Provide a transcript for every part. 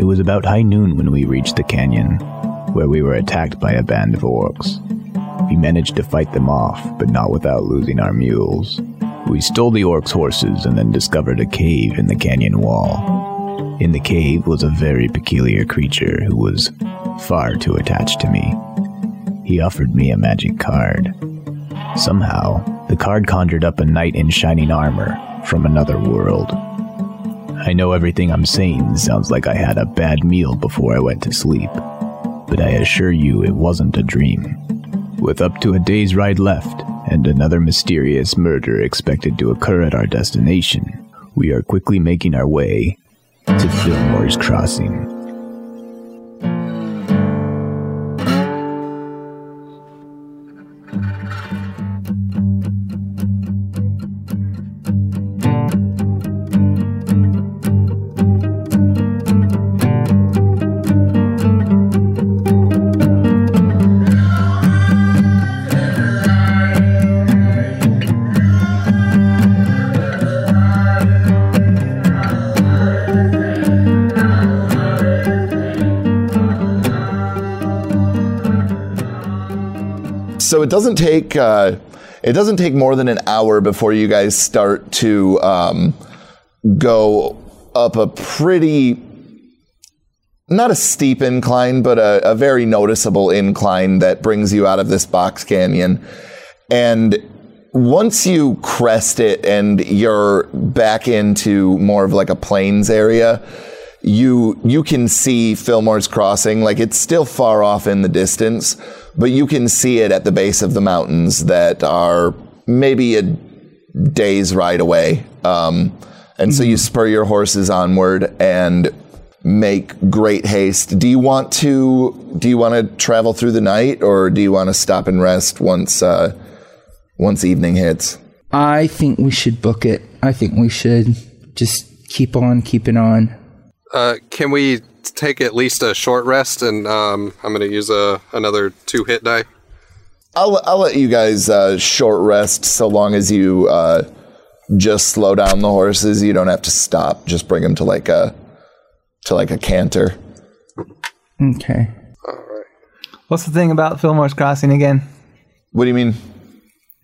It was about high noon when we reached the canyon, where we were attacked by a band of orcs. We managed to fight them off, but not without losing our mules. We stole the orcs' horses and then discovered a cave in the canyon wall. In the cave was a very peculiar creature who was far too attached to me. He offered me a magic card. Somehow, the card conjured up a knight in shining armor from another world. I know everything I'm saying sounds like I had a bad meal before I went to sleep, but I assure you it wasn't a dream. With up to a day's ride left and another mysterious murder expected to occur at our destination, we are quickly making our way to Fillmore's Crossing. It doesn't take uh, it doesn't take more than an hour before you guys start to um, go up a pretty not a steep incline, but a, a very noticeable incline that brings you out of this box canyon. And once you crest it and you're back into more of like a plains area, you you can see Fillmore's Crossing. Like it's still far off in the distance, but you can see it at the base of the mountains that are maybe a day's ride away. Um, and so you spur your horses onward and make great haste. Do you want to do you want to travel through the night or do you want to stop and rest once uh, once evening hits? I think we should book it. I think we should just keep on keeping on. Uh, can we take at least a short rest? And um, I'm going to use a another two hit die. I'll I'll let you guys uh, short rest so long as you uh, just slow down the horses. You don't have to stop. Just bring them to like a to like a canter. Okay. All right. What's the thing about Fillmore's Crossing again? What do you mean?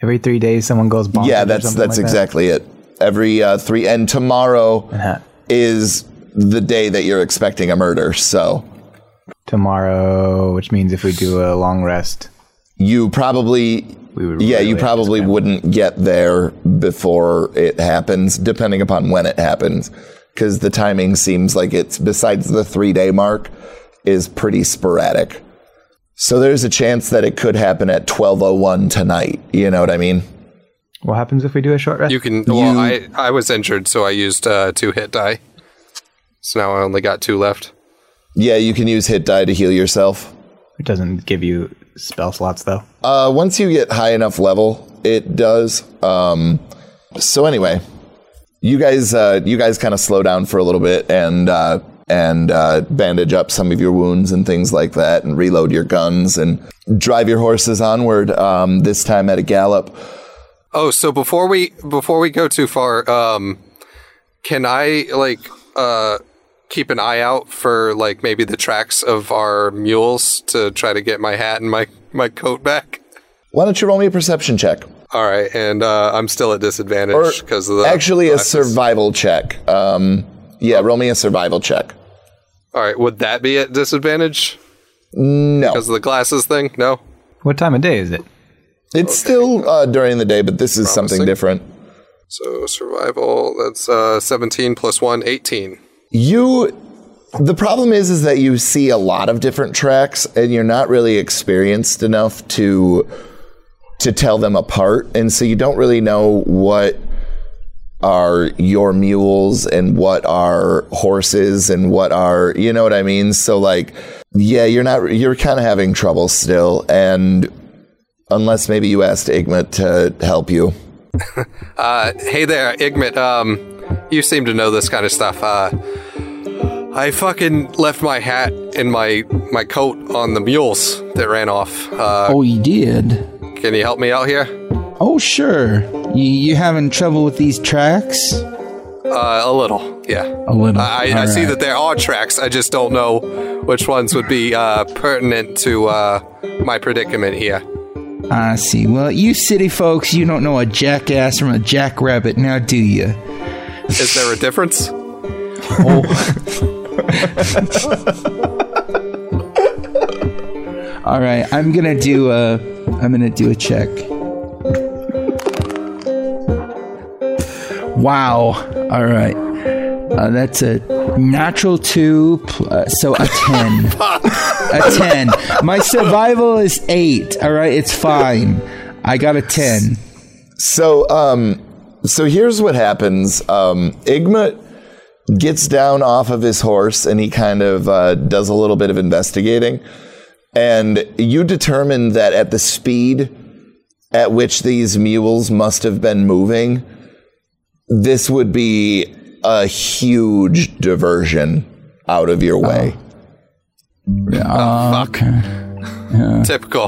Every three days, someone goes bonkers. yeah, that's something that's like that? exactly it. Every uh, three and tomorrow Uh-huh. is the day that you're expecting a murder. So Tomorrow, which means if we do a long rest, you probably we would. yeah really you probably wouldn't get there before it happens, depending upon when it happens, because the timing seems like it's besides the three day mark is pretty sporadic. So there's a chance that it could happen at 12:01 tonight. You know what I mean? What happens if we do a short rest? You can. Well, I I was injured, so I used uh, two hit die. So now I only got two left. Yeah, you can use hit die to heal yourself. It doesn't give you spell slots though. Uh, once you get high enough level, it does. Um, so anyway, you guys, uh, you guys kind of slow down for a little bit and uh, and uh, bandage up some of your wounds and things like that, and reload your guns and drive your horses onward. Um, this time at a gallop. Oh, so before we before we go too far, um, can I like uh keep an eye out for like maybe the tracks of our mules to try to get my hat and my my coat back? Why don't you roll me a perception check? All right, and uh, I'm still at disadvantage because of the actually a survival check. Um, yeah, roll me a survival check. All right, would that be at disadvantage No, because of the glasses thing? No. What time of day is it? it's still uh, during the day, but this is something different. So survival, that's uh, 17 plus 1, 18. You the problem is is that you see a lot of different tracks and you're not really experienced enough to to tell them apart. And so you don't really know what are your mules and what are horses and what are you know what I mean? So like yeah you're not you're kind of having trouble still. And unless maybe you asked Igmit to help you. Uh, hey there, Igmit. Um, you seem to know this kind of stuff. Uh, I fucking left my hat and my my coat on the mules that ran off. Uh, Oh, you did? can you help me out here? Oh, sure. You, you having trouble with these tracks? Uh, a little, yeah. A little. I, I All see that there are tracks. I just don't know which ones would be uh, pertinent to uh, my predicament here. I see. Well, you city folks, you don't know a jackass from a jackrabbit, now do you? Is there a difference? Oh. All right, I'm gonna do a. I'm gonna do a check. Wow. All right. Uh, that's a natural two, pl- uh, so a ten. a ten. My survival is eight. All right, it's fine. I got a ten. So, um, so here's what happens. Um, Igmit gets down off of his horse and he kind of uh, does a little bit of investigating. And you determine that at the speed at which these mules must have been moving, this would be a huge diversion out of your way. Fuck. Typical.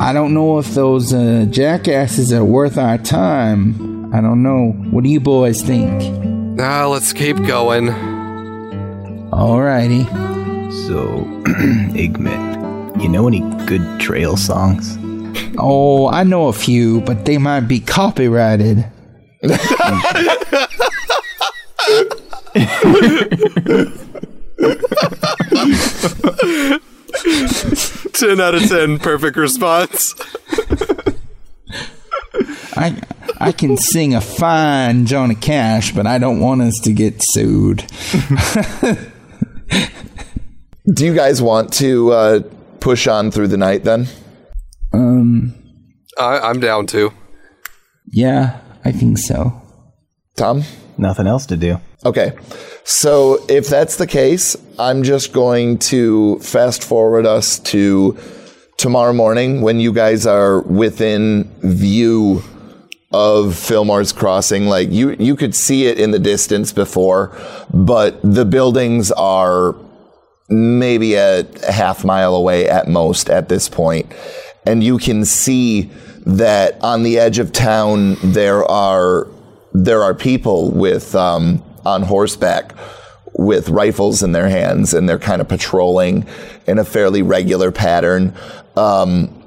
I don't know if those uh, jackasses are worth our time. I don't know. What do you boys think? Now let's keep going. Alrighty. So, Igmit, you know any good trail songs? Oh, I know a few, but they might be copyrighted. 10 out of 10, perfect response. I I can sing a fine Johnny Cash, but I don't want us to get sued. Do you guys want to uh, push on through the night then? Um, I, I'm down too. yeah, I think so. Tom? Nothing else to do. Okay. So if that's the case, I'm just going to fast forward us to tomorrow morning when you guys are within view of Fillmore's Crossing. Like you, you could see it in the distance before, but the buildings are maybe a half mile away at most at this point. And you can see that on the edge of town there are there are people with um, on horseback with rifles in their hands and they're kind of patrolling in a fairly regular pattern. Um,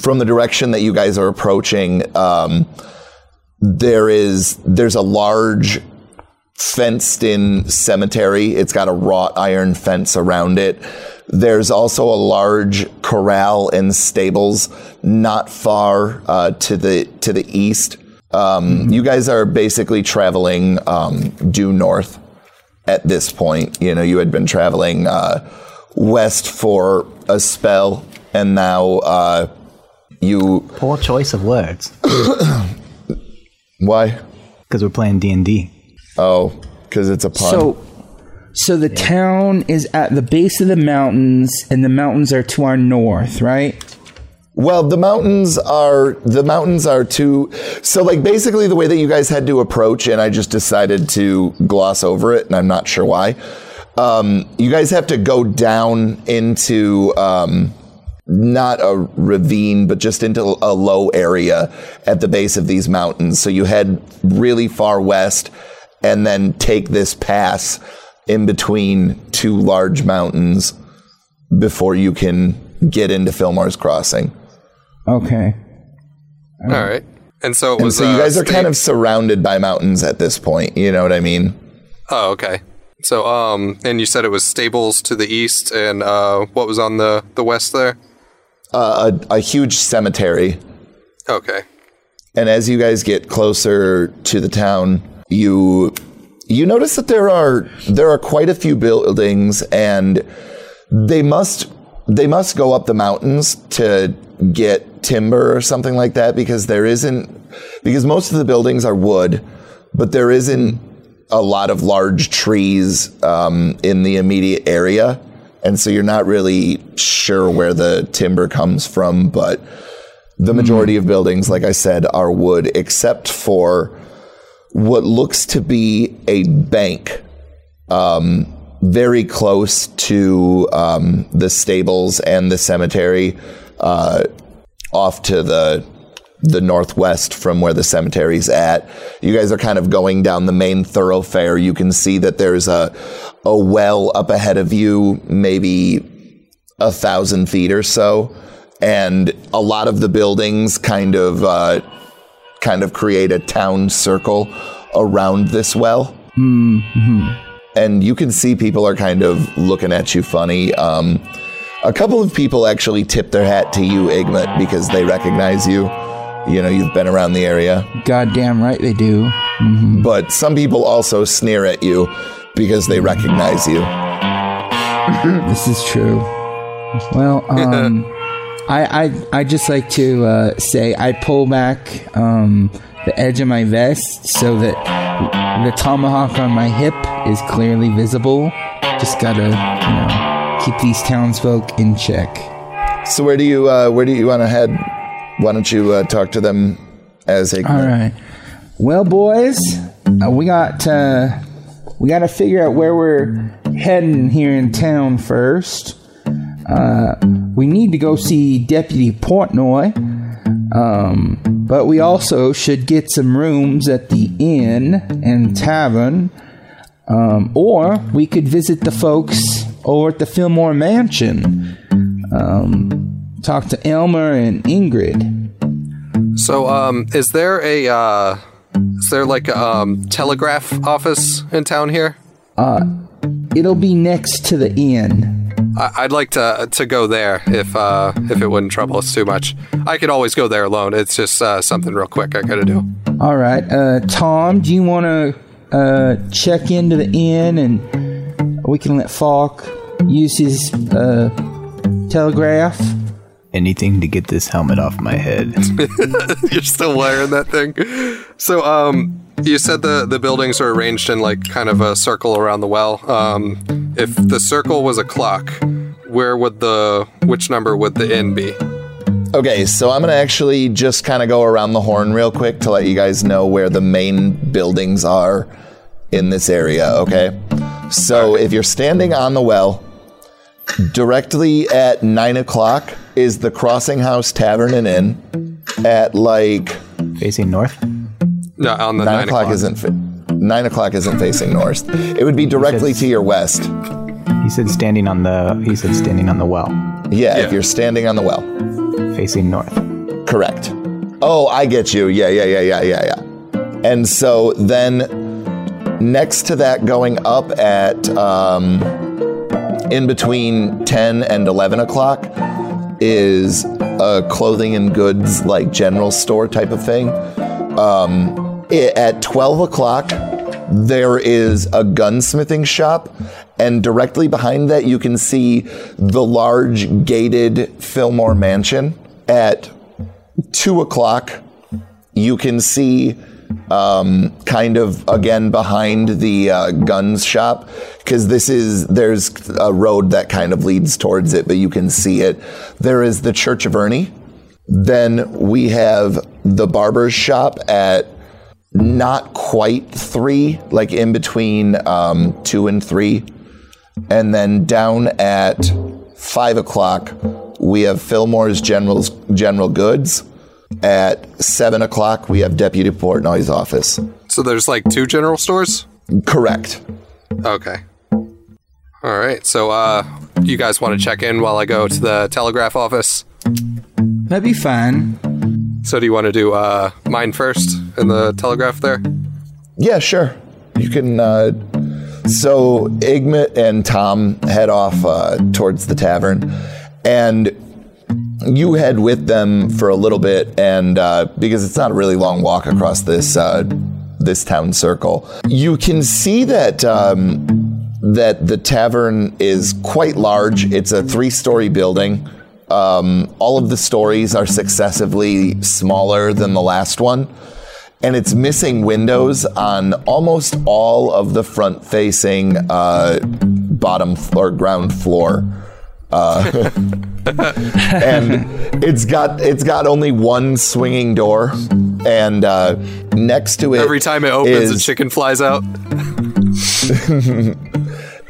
from the direction that you guys are approaching, um, there is there's a large fenced in cemetery. It's got a wrought iron fence around it. There's also a large corral and stables not far uh, to the to the east. Um, You guys are basically traveling um, due north at this point. You know, you had been traveling uh, west for a spell, and now uh, you Poor choice of words, why? because we're playing D and D. Oh, because it's a pun. So, so the town is at the base of the mountains, and the mountains are to our north, right? Well, the mountains are the mountains are too so like basically the way that you guys had to approach, and I just decided to gloss over it, and I'm not sure why. Um, you guys have to go down into um, not a ravine, but just into a low area at the base of these mountains. So you head really far west, and then take this pass in between two large mountains before you can get into Fillmore's Crossing. Okay. All right. And so it And was. so you uh, guys are sta- kind of surrounded by mountains at this point. You know what I mean? Oh, okay. So, um, and you said it was stables to the east, and uh, what was on the the west there? Uh, a, a huge cemetery. Okay. And as you guys get closer to the town, you you notice that there are there are quite a few buildings, and they must they must go up the mountains to get timber or something like that because there isn't because most of the buildings are wood, but there isn't a lot of large trees um, in the immediate area, and so you're not really sure where the timber comes from, but. The majority of buildings, like I said, are wood, except for what looks to be a bank um, very close to um, the stables and the cemetery, uh, off to the the northwest from where the cemetery's at. You guys are kind of going down the main thoroughfare. You can see that there's a a well up ahead of you, maybe a thousand feet or so, and a lot of the buildings kind of uh, kind of create a town circle around this well. And you can see people are kind of looking at you funny. Um, a couple of people actually tip their hat to you, Igmit, because they recognize you. You know, you've been around the area. Goddamn right they do. But some people also sneer at you because they recognize you. This is true. Well, um, I I I just like to uh, say I pull back um, the edge of my vest so that the tomahawk on my hip is clearly visible. Just gotta you know keep these townsfolk in check. So where do you uh, where do you want to head? Why don't you uh, talk to them as Igmit? All right. Well, boys, uh, we got uh, we got to figure out where we're heading here in town first. Uh, we need to go see Deputy Portnoy, um, but we also should get some rooms at the inn and tavern, um, or we could visit the folks over at the Fillmore Mansion. Um, talk to Elmer and Ingrid. So, um, is there a uh, is there like a um, telegraph office in town here? Uh, It'll be next to the inn. I- I'd like to to go there if uh, if it wouldn't trouble us too much. I could always go there alone. It's just uh, something real quick I gotta do. All right, uh, Tom, do you want to uh, check into the inn and we can let Falk use his uh, telegraph? Anything to get this helmet off my head. You're still wearing that thing. So, um, you said the the buildings are arranged in like kind of a circle around the well. Um, if the circle was a clock, where would the which number would the inn be? Okay, so I'm gonna actually just kind of go around the horn real quick to let you guys know where the main buildings are in this area. Okay, so if you're standing on the well, directly at nine o'clock is the Crossing House Tavern and Inn. At like Facing north? No, on the nine, nine, o'clock, isn't fa- nine o'clock isn't facing north. It would be directly to your west. He said standing on the he said standing on the well. Yeah, Yeah. if you're standing on the well. Facing north. Correct. Oh, I get you. Yeah, yeah, yeah, yeah, yeah, yeah. And so then next to that, going up at um, in between 10 and 11 o'clock is a clothing and goods, like general store type of thing. Um, i- at 12 o'clock, there is a gunsmithing shop, and directly behind that, you can see the large gated Fillmore mansion. At two o'clock, you can see um, kind of again behind the uh, guns shop because this is there's a road that kind of leads towards it, but you can see it. There is the Church of Ernie. Then we have the barber's shop at not quite three, like in between um, two and three. And then down at five o'clock, we have Fillmore's General's General Goods. At seven o'clock, we have Deputy Portnoy's office. So there's like two general stores. Correct. Okay. All right. So, uh, you guys want to check in while I go to the telegraph office? That'd be fine. So, do you want to do uh, mine first in the telegraph there? Yeah, sure. You can. Uh, so Igmit and Tom head off uh, towards the tavern, and you head with them for a little bit, and uh, because it's not a really long walk across this uh, this town circle, you can see that. Um, that the tavern is quite large. It's a three story building. Um, all of the stories are successively smaller than the last one and it's missing windows on almost all of the front facing uh, bottom or ground floor uh, and it's got it's got only one swinging door and uh, next to it Every time it opens, a chicken flies out.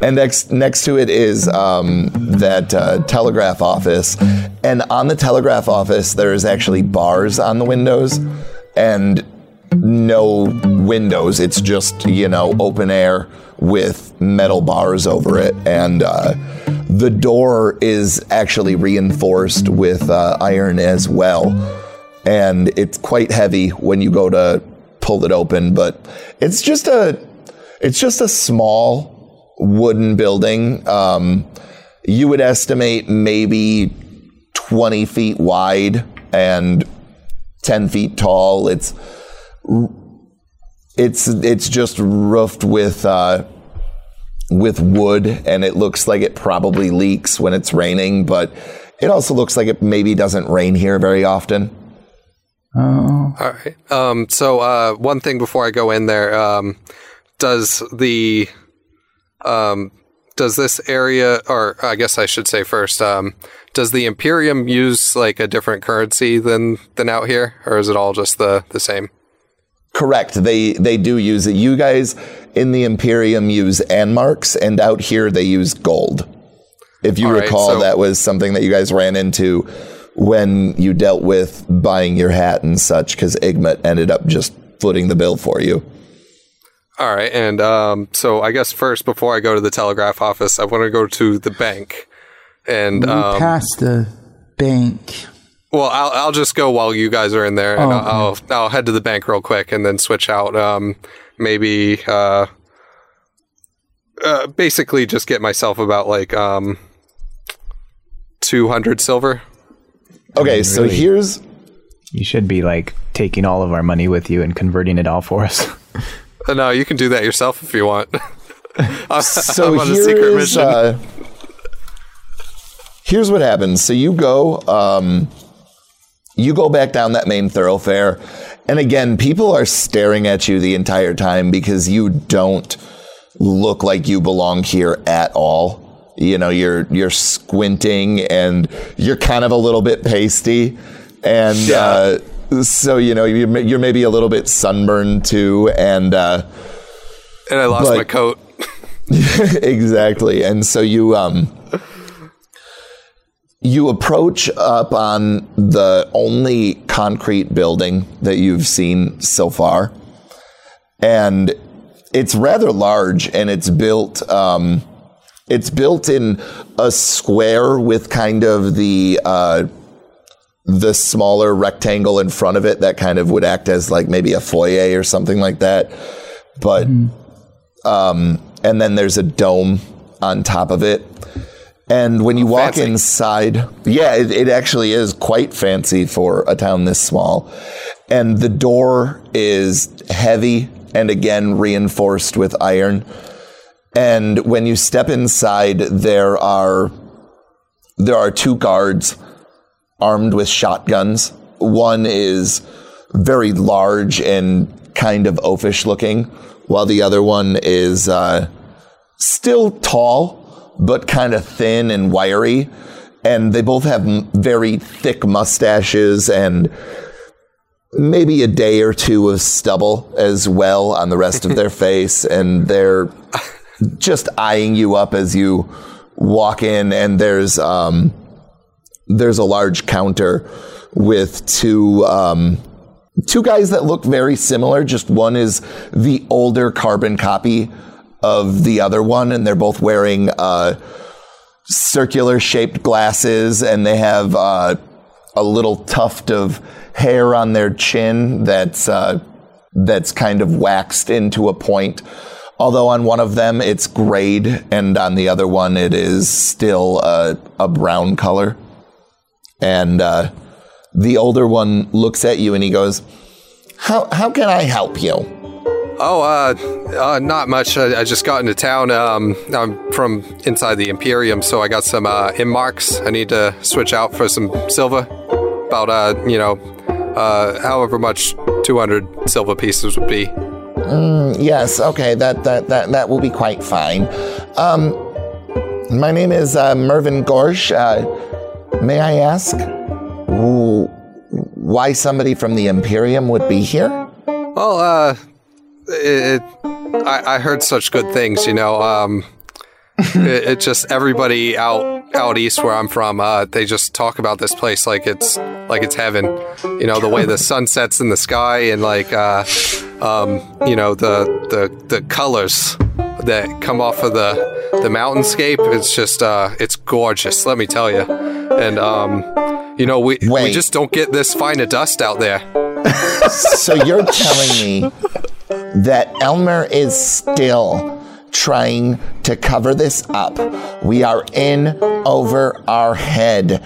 and next next to it is um, that uh, telegraph office, and on the telegraph office there is actually bars on the windows, and no windows. It's just you know open air with metal bars over it, and uh, the door is actually reinforced with uh, iron as well, and it's quite heavy when you go to pull it open. But it's just a it's just a small wooden building. Um, you would estimate maybe 20 feet wide and 10 feet tall. It's it's it's just roofed with uh, with wood, and it looks like it probably leaks when it's raining. But it also looks like it maybe doesn't rain here very often. Oh. All right. Um, so uh, one thing before I go in there, um, does the um, does this area, or I guess I should say first, um, does the Imperium use like a different currency than than out here, or is it all just the the same? Correct. They they do use it. You guys in the Imperium use Anmarks, and out here they use gold. If you All right, recall, so- that was something that you guys ran into when you dealt with buying your hat and such, because Igmit ended up just footing the bill for you. All right, and um, so I guess first, before I go to the telegraph office, I want to go to the bank, and We um, passed the bank. well, I'll I'll just go while you guys are in there, and Oh, I'll, I'll I'll head to the bank real quick, and then switch out. Um, maybe uh, uh, basically just get myself about like um, two hundred silver. Okay, so really- here's You should be like taking all of our money with you and converting it all for us. Uh, no, you can do that yourself if you want. I'm, so I'm on a secret is, mission. uh, here's what happens. So you go, um, you go back down that main thoroughfare, and again, people are staring at you the entire time because you don't look like you belong here at all. You know, you're you're squinting and you're kind of a little bit pasty, and uh, so you know you're, you're maybe a little bit sunburned too, and. Uh, and I lost but- my coat. exactly. And so you um you approach up on the only concrete building that you've seen so far. And it's rather large and it's built um it's built in a square with kind of the uh the smaller rectangle in front of it that kind of would act as like maybe a foyer or something like that. But um, and then there's a dome on top of it. And when you walk fancy. inside, yeah, it, it actually is quite fancy for a town this small. And the door is heavy and again reinforced with iron. And when you step inside, there are there are two guards armed with shotguns. One is very large and kind of oafish looking, while the other one is uh, still tall, but kind of thin and wiry. And they both have very thick mustaches and maybe a day or two of stubble as well on the rest of their face. And they're just eyeing you up as you walk in. And there's, um, there's a large counter with two um, two guys that look very similar. Just one is the older carbon copy of the other one, and they're both wearing uh, circular shaped glasses, and they have uh, a little tuft of hair on their chin that's uh, that's kind of waxed into a point. Although on one of them it's grayed, and on the other one it is still a, a brown color. And uh, the older one looks at you and he goes, "How how can I help you?" Oh, uh, uh, not much. I, I just got into town. Um, I'm from inside the Imperium, so I got some uh, M marks. I need to switch out for some silver. About uh, you know, uh, however much 200 silver pieces would be. Yes, okay, that that that that will be quite fine. Um, my name is uh, Mervyn Gorsh. Uh, may I ask why somebody from the Imperium would be here? Well, uh, it, I, I heard such good things. You know, um, it, it just everybody out out east where I'm from, uh, they just talk about this place like it's like it's heaven. You know, the way the sun sets in the sky and like uh, um, you know the the the colors that come off of the the mountainscape. It's just uh, it's gorgeous. Let me tell you. And um, you know, we we just don't get this fine of dust out there. So you're telling me that Elmer is still trying to cover this up. We are in over our head.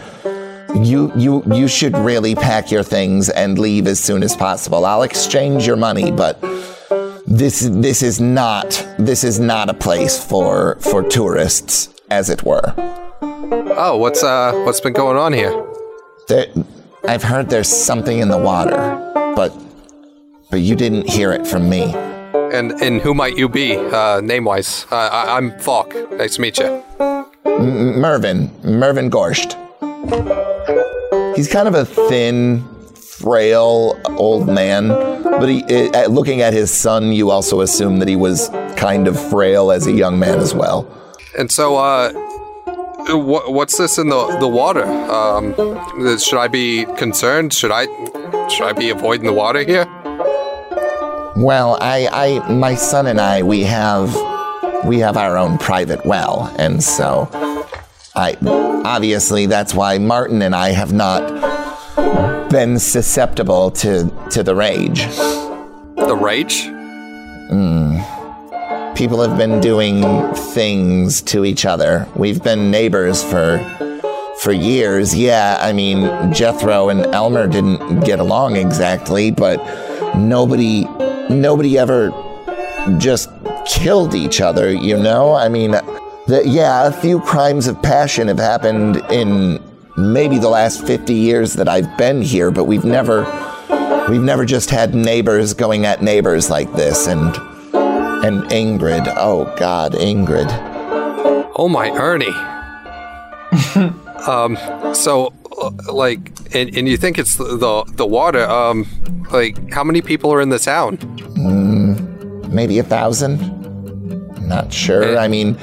You you you should really pack your things and leave as soon as possible. I'll exchange your money, but this this is not this is not a place for for tourists, as it were. Oh, what's uh what's been going on here? There, I've heard there's something in the water, but you didn't hear it from me. And and who might you be, uh, name wise? Uh, I, I'm Falk. Nice to meet you. Mervin, Mervin Gorsht. He's kind of a thin, frail old man, but he, uh, looking at his son, you also assume that he was kind of frail as a young man as well. And so, uh, what, what's this in the the water? Um, should I be concerned? Should I should I be avoiding the water here? Well, I, I, my son and I, we have, we have our own private well, and so, I, obviously, that's why Martin and I have not been susceptible to to the rage. The rage? Hmm. people have been doing things to each other. We've been neighbors for for years. Yeah, I mean Jethro and Elmer didn't get along exactly, but nobody nobody ever just killed each other, you know? I mean, the, yeah, a few crimes of passion have happened in maybe the last 50 years that I've been here, but we've never we've never just had neighbors going at neighbors like this and and Ingrid. Oh God, Ingrid. Oh my Ernie. um. So, like, and, and you think it's the, the the water? Um. Like, how many people are in the town? Maybe a thousand. Not sure. I mean,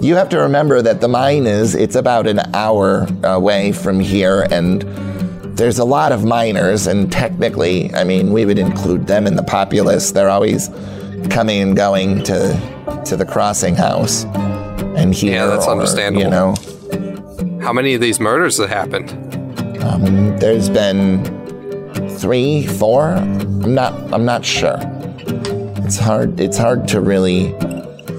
you have to remember that the mine is it's about an hour away from here, and there's a lot of miners. And technically, I mean, we would include them in the populace. They're always coming and going to to the crossing house. And here, Yeah, that's or, understandable. You know, How many of these murders have happened? Um, there's been three, four. I'm not. I'm not sure. It's hard. It's hard to really.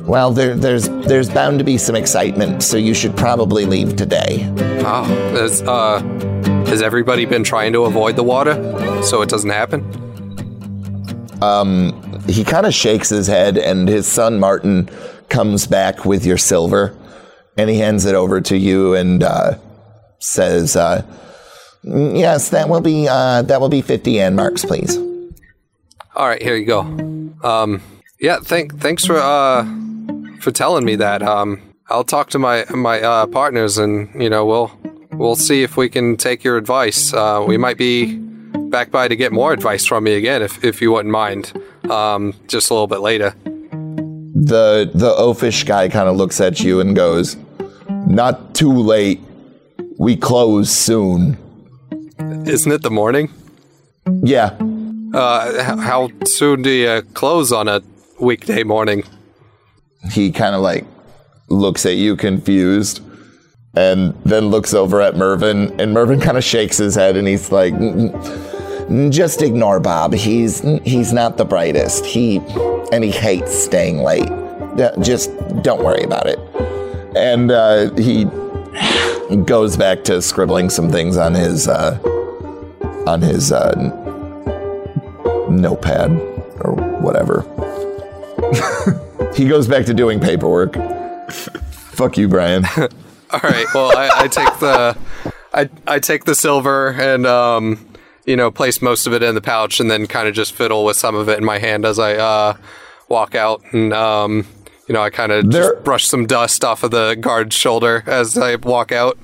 Well, there, there's there's bound to be some excitement, so you should probably leave today. Oh, has uh, has everybody been trying to avoid the water so it doesn't happen? Um, He kind of shakes his head, and his son Martin comes back with your silver, and he hands it over to you and uh, says, uh, "Mm, "Yes, that will be uh, that will be fifty yen marks, please." All right, here you go. Um, yeah, thank thanks for uh for telling me that. Um, I'll talk to my my uh, partners, and you know we'll we'll see if we can take your advice. Uh, we might be back by to get more advice from me again, if if you wouldn't mind. Um, just a little bit later. the the oafish guy kind of looks at you and goes, "Not too late. We close soon." Isn't it the morning? Yeah, Uh, how soon do you close on a weekday morning? he kind of like looks at you confused, and then looks over at Mervin, and Mervin kind of shakes his head, and he's like, "N- n- "Just ignore Bob. He's he's not the brightest. He and he hates staying late. Just don't worry about it." And uh, he goes back to scribbling some things on his uh, on his uh, notepad or whatever. he goes back to doing paperwork. Fuck you, Brian. All right. Well, I, I take the I I take the silver and um you know place most of it in the pouch and then kind of just fiddle with some of it in my hand as I uh walk out and um you know I kind of just brush some dust off of the guard's shoulder as I walk out.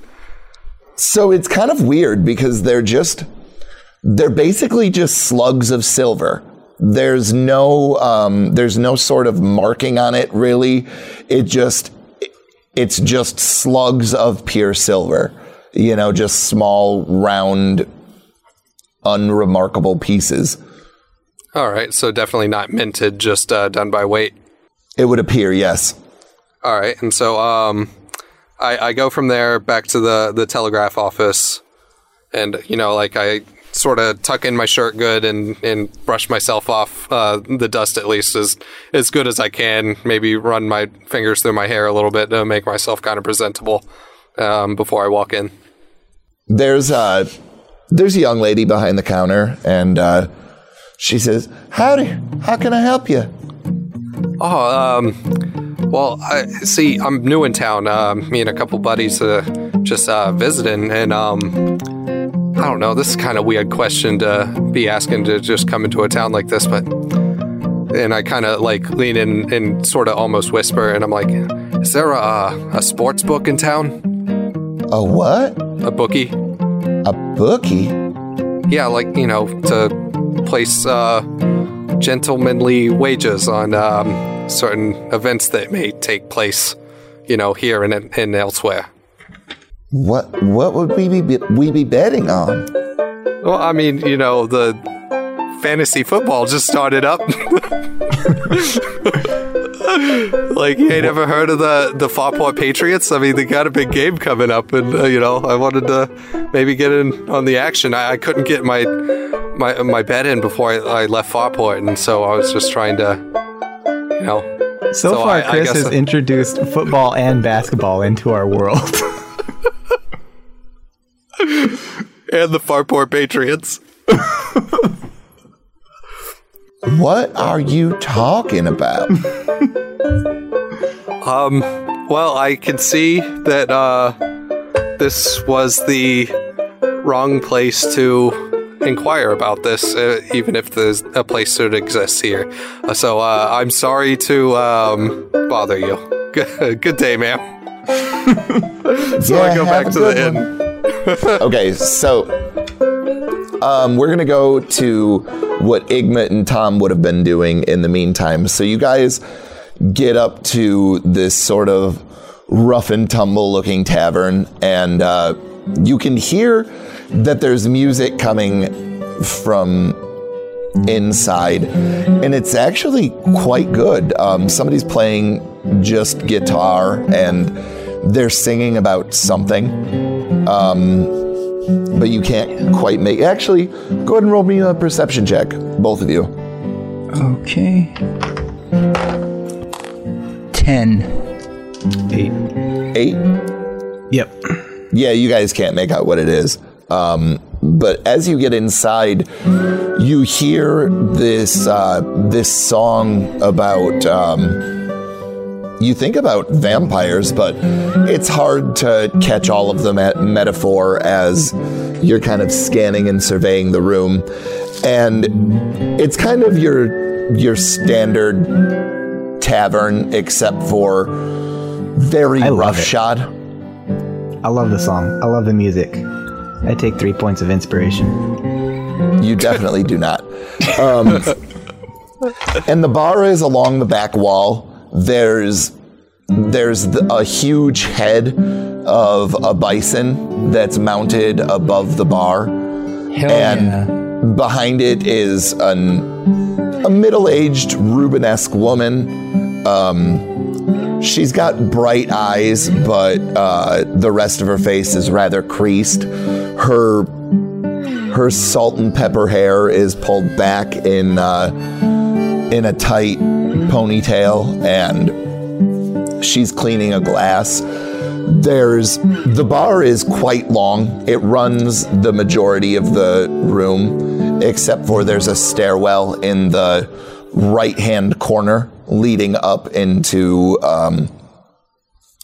So it's kind of weird because they're just they're basically just slugs of silver. There's no um, there's no sort of marking on it really. It just it's just slugs of pure silver. You know, just small, round, unremarkable pieces. All right, so definitely not minted, just uh, done by weight. It would appear, yes. All right, and so um, I, I go from there back to the the telegraph office, and you know, like I sort of tuck in my shirt good and and brush myself off uh, the dust at least as as good as I can. Maybe run my fingers through my hair a little bit to make myself kind of presentable um, before I walk in. There's uh there's a young lady behind the counter, and uh, she says, "Howdy, how can I help you?" Oh, um, well, I see. I'm new in town. Uh, me and a couple buddies uh, just uh, visiting, and um, I don't know. This is kind of weird question to be asking to just come into a town like this, but and I kind of like lean in and sort of almost whisper, and I'm like, "Is there a a sports book in town? A what? A bookie? A bookie? Yeah, like you know, to place uh, gentlemanly wages on um, certain events that may take place, you know, here and and elsewhere." What what would we be we be betting on? Well, I mean, you know, the fantasy football just started up. like, you ain't ever heard of the the Farport Patriots? I mean, they got a big game coming up, and uh, you know, I wanted to maybe get in on the action. I, I couldn't get my my my bet in before I, I left Farport, and so I was just trying to, you know. So, So far, I- I Chris guess has I- introduced football and basketball into our world. And the Farport Patriots. What are you talking about? Um, well, I can see that uh, this was the wrong place to inquire about this, uh, even if there's a place that exists here. Uh, so uh, I'm sorry to um, bother you. Good, good day, ma'am. so I go back to the good inn. okay, so um, we're gonna go to what Igmit and Tom would have been doing in the meantime. So you guys get up to this sort of rough and tumble looking tavern, and uh, you can hear that there's music coming from inside, and it's actually quite good. Um, somebody's playing just guitar, and they're singing about something but you can't quite make. Actually, go ahead and roll me a perception check, both of you. Okay. Ten. Eight. Eight. Yep. Yeah, you guys can't make out what it is. Um, but as you get inside, you hear this uh, this song about. Um, you think about vampires, but it's hard to catch all of the me- metaphor as you're kind of scanning and surveying the room, and it's kind of your your standard tavern, except for very I roughshod. I love the song. I love the music. I take three points of inspiration. You definitely do not. Um, and the bar is along the back wall. There's there's a huge head of a bison that's mounted above the bar, Hell and yeah. behind it is an a middle-aged Rubenesque woman. Um, she's got bright eyes, but uh, the rest of her face is rather creased. Her her salt and pepper hair is pulled back in uh, in a tight ponytail, and she's cleaning a glass. There's the bar is quite long. It runs the majority of the room, except for there's a stairwell in the right hand corner leading up into um,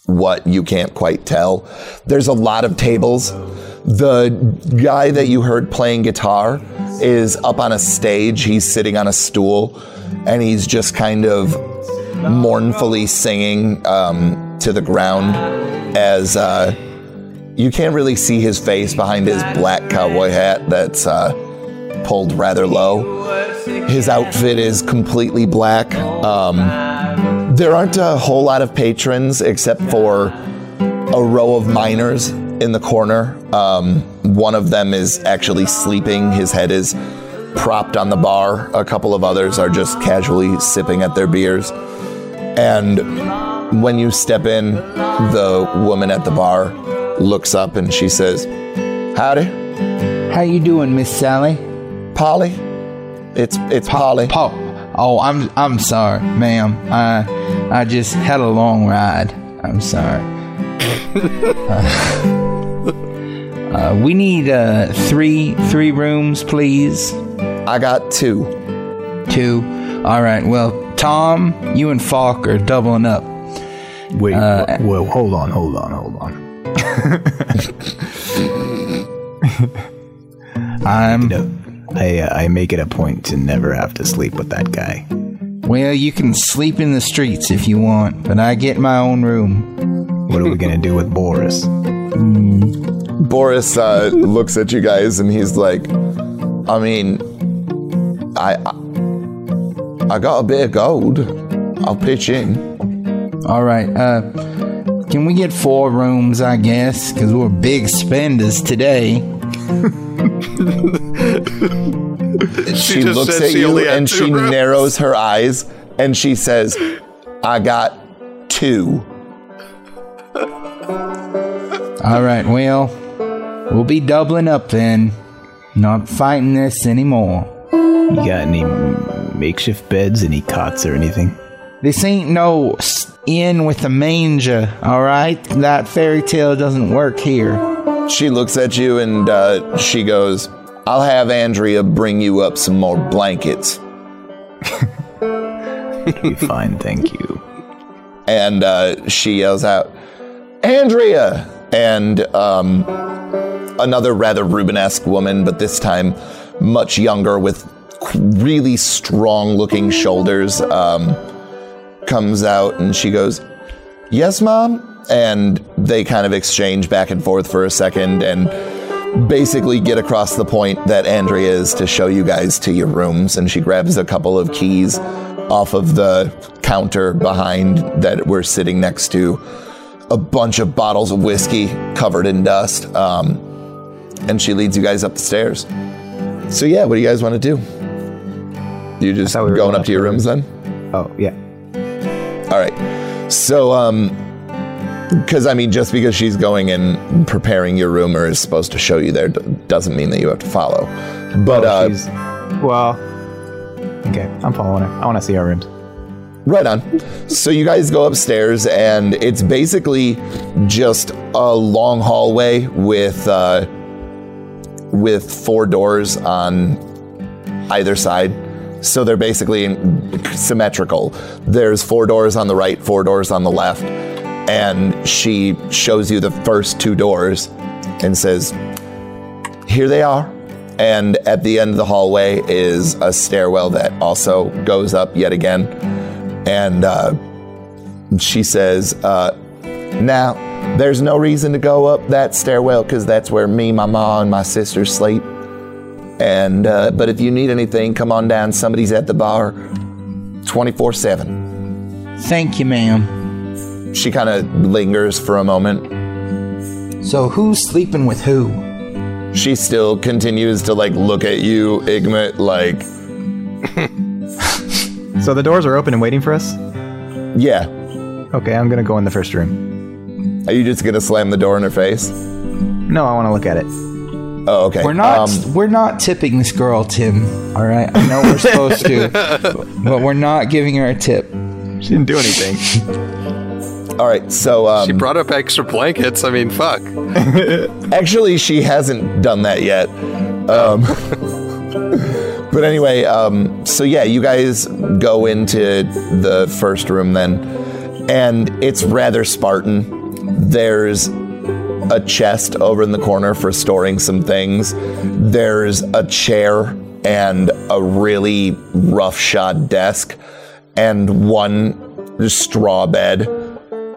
what you can't quite tell. There's a lot of tables. The guy that you heard playing guitar is up on a stage. He's sitting on a stool and he's just kind of mournfully singing um, to the ground as uh, you can't really see his face behind his black cowboy hat that's uh, pulled rather low. his outfit is completely black. Um, there aren't a whole lot of patrons except for a row of miners in the corner. Um, one of them is actually sleeping. His head is propped on the bar. A couple of others are just casually sipping at their beers. And when you step in, the woman at the bar looks up and she says, Howdy, How you doing, Miss Sally? Polly. It's it's Polly. Paul. Oh, I'm I'm sorry, ma'am. I I just had a long ride. I'm sorry. uh, uh, we need uh, three three rooms, please. I got two. Two. All right. Well, Tom, you and Falk are doubling up. Wait, Uh, whoa, whoa, hold on, hold on, hold on. I'm No, I uh, I make it a point to never have to sleep with that guy. well. You can sleep in the streets if you want, but I get my own room. What are we gonna do with Boris? Boris uh, looks at you guys and he's like, I mean, I, I I got a bit of gold. I'll pitch in. All right. Uh, can we get four rooms? I guess because we're big spenders today. She, just looks at she you and she rooms. narrows her eyes and she says, I got two. All right. Well, we'll be doubling up then. Not fighting this anymore. You got any makeshift beds, any cots or anything? This ain't no s- inn with a manger. All right. That fairy tale doesn't work here. She looks at you and uh, she goes, I'll have Andrea bring you up some more blankets. Be fine, thank you. and uh, she yells out, Andrea! And um, another rather Rubenesque woman, but this time much younger with really strong looking shoulders, um, comes out and she goes, Yes, mom? And they kind of exchange back and forth for a second and basically get across the point that Andrea is to show you guys to your rooms. And she grabs a couple of keys off of the counter behind that we're sitting next to a bunch of bottles of whiskey covered in dust. Um, and she leads you guys up the stairs. So, yeah, what do you guys want to do? You just we going going up up to your rooms then? Oh, yeah. All right. So, um, because I mean, just because she's going and preparing your room or is supposed to show you there d- doesn't mean that you have to follow. But Oh, uh, she's. Well. Okay, I'm following her. I want to see our rooms. right on. So you guys go upstairs, and it's basically just a long hallway with uh, with four doors on either side. So they're basically symmetrical. There's four doors on the right, four doors on the left. And she shows you the first two doors and says, Here they are. And at the end of the hallway is a stairwell that also goes up yet again. And uh, she says, uh, Now, there's no reason to go up that stairwell because that's where me, my mom, and my sisters sleep. And uh, but if you need anything, come on down. Somebody's at the bar, twenty four seven. Thank you, ma'am. She kind of lingers for a moment. So who's sleeping with who? She still continues to like look at you, Igmit, like, So the doors are open and waiting for us? yeah. Okay, I'm gonna go in the first room. Are you just gonna slam the door in her face? No, I want to look at it. Oh, okay. We're not. Um, we're not tipping this girl, Tim. All right. I know we're supposed to, but we're not giving her a tip. She didn't do anything. all right. So um, She brought up extra blankets. I mean, fuck. Actually, she hasn't done that yet. Um, but anyway, um, so yeah, you guys go into the first room then, and it's rather Spartan. There's a chest over in the corner for storing some things. There's a chair and a really roughshod desk, and one straw bed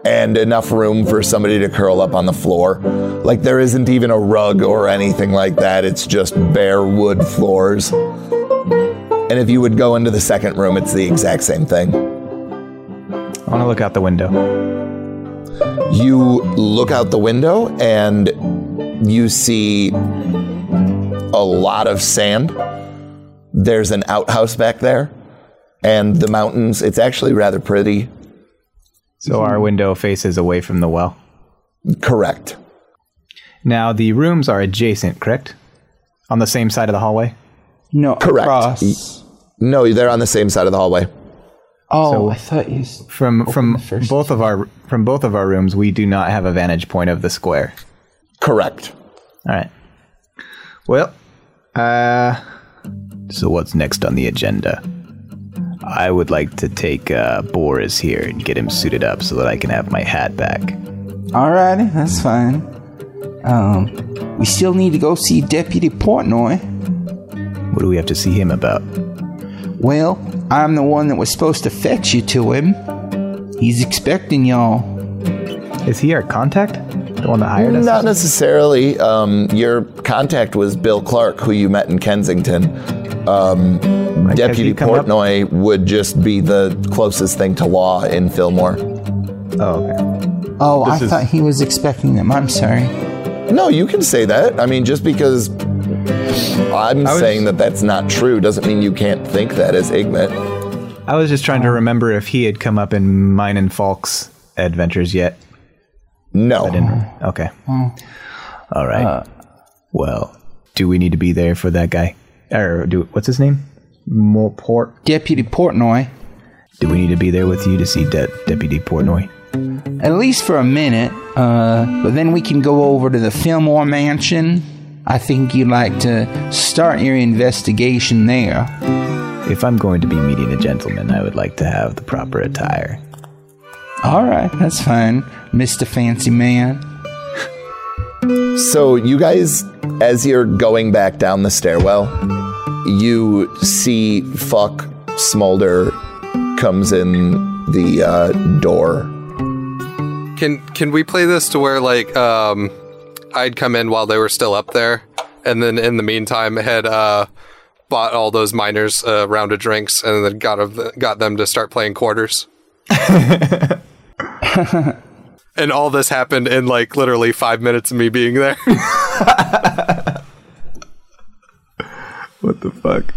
and enough room for somebody to curl up on the floor. Like there isn't even a rug or anything like that. It's just bare wood floors. And if you would go into the second room, it's the exact same thing. I want to look out the window. You look out the window and you see a lot of sand. There's an outhouse back there, and the mountains. It's actually rather pretty. So our window faces away from the well. Correct. Now the rooms are adjacent, correct? On the same side of the hallway. No, Correct. across. No, they're on the same side of the hallway. Oh, So- I thought you. From from first. both of our from both of our rooms, we do not have a vantage point of the square. Correct. All right. Well, uh, So what's next on the agenda? I would like to take uh, Boris here and get him suited up so that I can have my hat back. Alrighty, that's fine. Um, we still need to go see Deputy Portnoy. What do we have to see him about? Well, I'm the one that was supposed to fetch you to him. He's expecting y'all. is he our contact? The one that hired us? Not necessarily. Um, your contact was Bill Clark, who you met in Kensington. Um, has Deputy he come up? Portnoy would just be the closest thing to law in Fillmore. Oh, okay. Oh, I is- thought he was expecting them. I'm sorry. No, you can say that. I mean, just because I'm was- saying that that's not true doesn't mean you can't think that as Igmit. I was just trying to remember if he had come up in mine and Falk's adventures yet. No. I didn't. Okay. Hmm. All right. Uh. well, do we need to be there for that guy? Or do what's his name? More port. Deputy Portnoy. Do we need to be there with you to see De- Deputy Portnoy? At least for a minute. Uh, but then we can go over to the Fillmore Mansion. I think you'd like to start your investigation there. If I'm going to be meeting a gentleman, I would like to have the proper attire. All right, that's fine, Mr. Fancy Man. So, you guys, as you're going back down the stairwell, you see Falk Smolder comes in the uh, door. Can can we play this to where like um I'd come in while they were still up there, and then in the meantime had uh bought all those miners a round of drinks, and then got of got them to start playing quarters. and all this happened in like literally five minutes of me being there. What the fuck?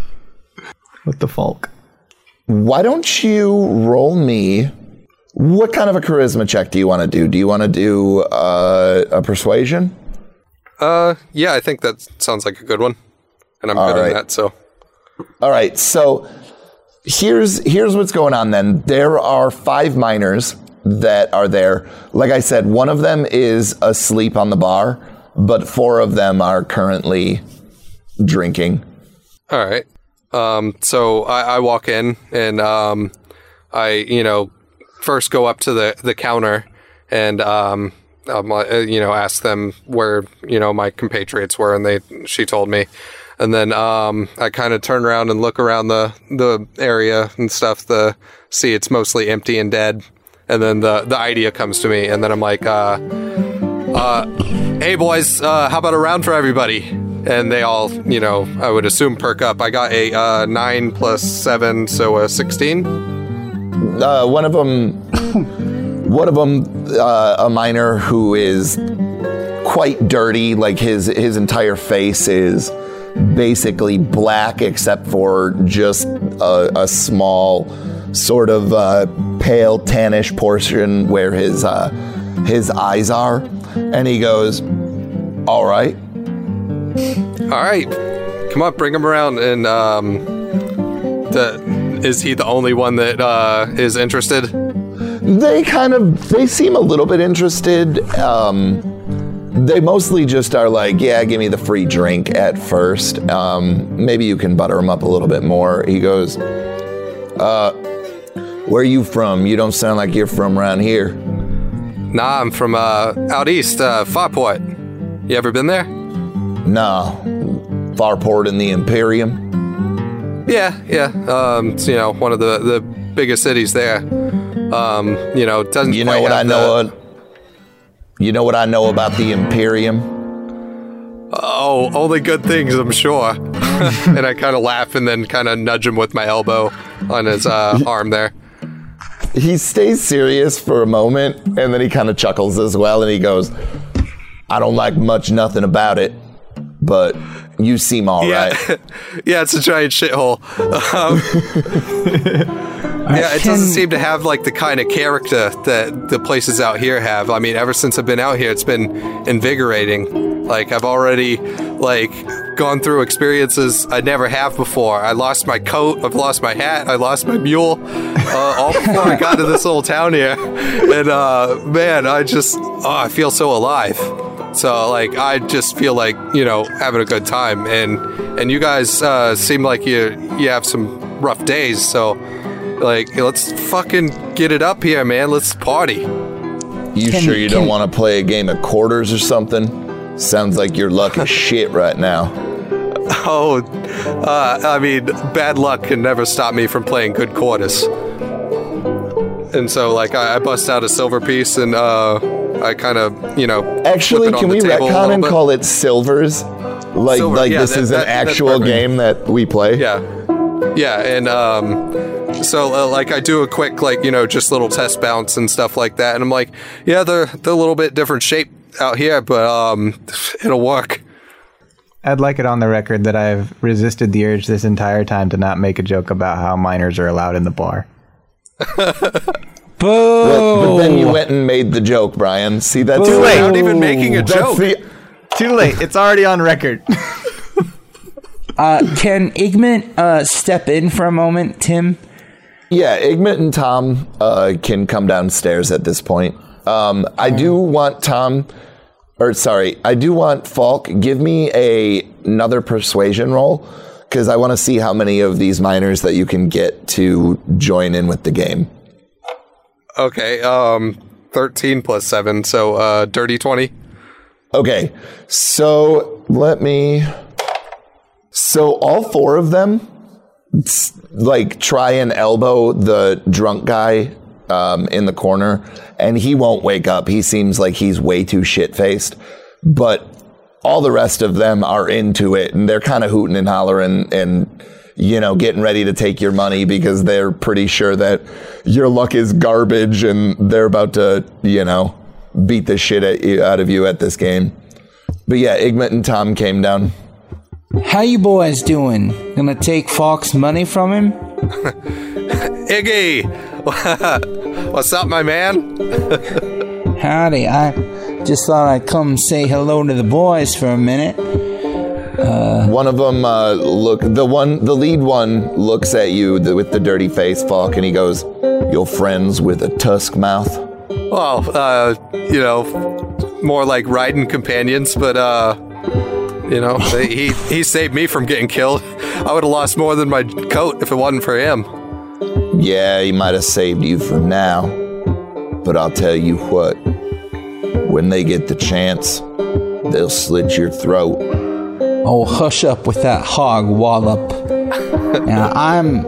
What the fuck? Why don't you roll me? What kind of a charisma check do you want to do? Do you want to do uh, a persuasion? Uh, yeah, I think that sounds like a good one, and I'm good right. at that. So All right, so here's here's what's going on then. There are five miners that are there. Like I said, one of them is asleep on the bar, but four of them are currently drinking. All right. Um, so I, I walk in and um, I, you know, first go up to the, the counter and, um, um, uh, you know, ask them where, you know, my compatriots were and they, she told me. And then um, I kind of turn around and look around the, the area and stuff The see it's mostly empty and dead. And then the, the idea comes to me and then I'm like, uh, uh, hey boys, uh, how about a round for everybody? And they all, you know, I would assume perk up. I got a uh, nine plus seven, so a sixteen. Uh, one of them, one of them, uh, a miner who is quite dirty. Like his his entire face is basically black, except for just a, a small, sort of uh, pale tannish portion where his uh, his eyes are. And he goes, "All right." All right, come on, bring him around. And um, the, is he the only one that uh, is interested? They kind of they seem a little bit interested. Um, they mostly just are like, yeah, give me the free drink at first. Um, maybe you can butter him up a little bit more. He goes, uh, where are you from? You don't sound like you're from around here. Nah, I'm from uh, out east, uh, Farport. You ever been there? Nah, Farport in the Imperium. Yeah, yeah. Um, it's, you know, one of the the biggest cities there. Um, you know, doesn't You know what I know? the- you know what I know about the Imperium? Oh, only good things, I'm sure. and I kind of laugh and then kind of nudge him with my elbow on his uh, arm there. He stays serious for a moment and then he kind of chuckles as well and he goes, I don't like much nothing about it, but you seem all Yeah, right. yeah, it's a giant shithole. Um, yeah, it can- doesn't seem to have like the kind of character that the places out here have. I mean, ever since I've been out here, it's been invigorating. Like I've already like gone through experiences I never have before. I lost my coat, I've lost my hat, I lost my mule, uh, all before I got to this little town here. And uh, man, I just oh, I feel so alive. So like I just feel like you know having a good time, and and you guys uh, seem like you you have some rough days. So like let's fucking get it up here, man. Let's party. You Can- sure you can- don't want to play a game of quarters or something? Sounds like you're luck as shit right now. Oh, uh, I mean, bad luck can never stop me from playing good quarters. And so like I, I bust out a silver piece and uh, I kind of you know Actually, it on can the we table a retcon and bit. call it silvers? Like, Silver, like yeah, this that- is that- an that's actual perfect. game that we play. Yeah, yeah, and um, so uh, like I do a quick like you know just little test bounce and stuff like that, and I'm like, yeah, they're they're a little bit different shape out here, but um, it'll work. I'd like it on the record that I've resisted the urge this entire time to not make a joke about how minors are allowed in the bar. Boo! But, but then you went and made the joke, Brian. See, that's Too late. Not even making a That's joke. the Too late. It's already on record. Uh, can Igmit uh, step in for a moment, Tim? Yeah, Igmit and Tom uh, can come downstairs at this point. Um, I do want Tom, or sorry, I do want Falk. Give me a another persuasion roll because I want to see how many of these miners that you can get to join in with the game. Okay, um, thirteen plus seven, so uh, dirty twenty. Okay, so let me. So all four of them, like, try and elbow the drunk guy um, in the corner, and he won't wake up. He seems like he's way too shit faced. But all the rest of them are into it, and they're kind of hooting and hollering and. You know, getting ready to take your money because they're pretty sure that your luck is garbage and they're about to, you know, beat the shit you, out of you at this game. But yeah, Igmit and Tom came down. How you boys doing? Gonna take Falk's money from him? Iggy, what's up, my man? Howdy, I just thought I'd come say hello to the boys for a minute. One of them uh, look the one the lead one looks at you the, with the dirty face, Falk, and he goes, "You're friends with a tusk mouth." Well, uh, you know, more like riding companions, but uh, you know, they, he he saved me from getting killed. I would have lost more than my coat if it wasn't for him. Yeah, he might have saved you for now, but I'll tell you what. When they get the chance, they'll slit your throat. Oh, hush up with that hog wallop. now, I'm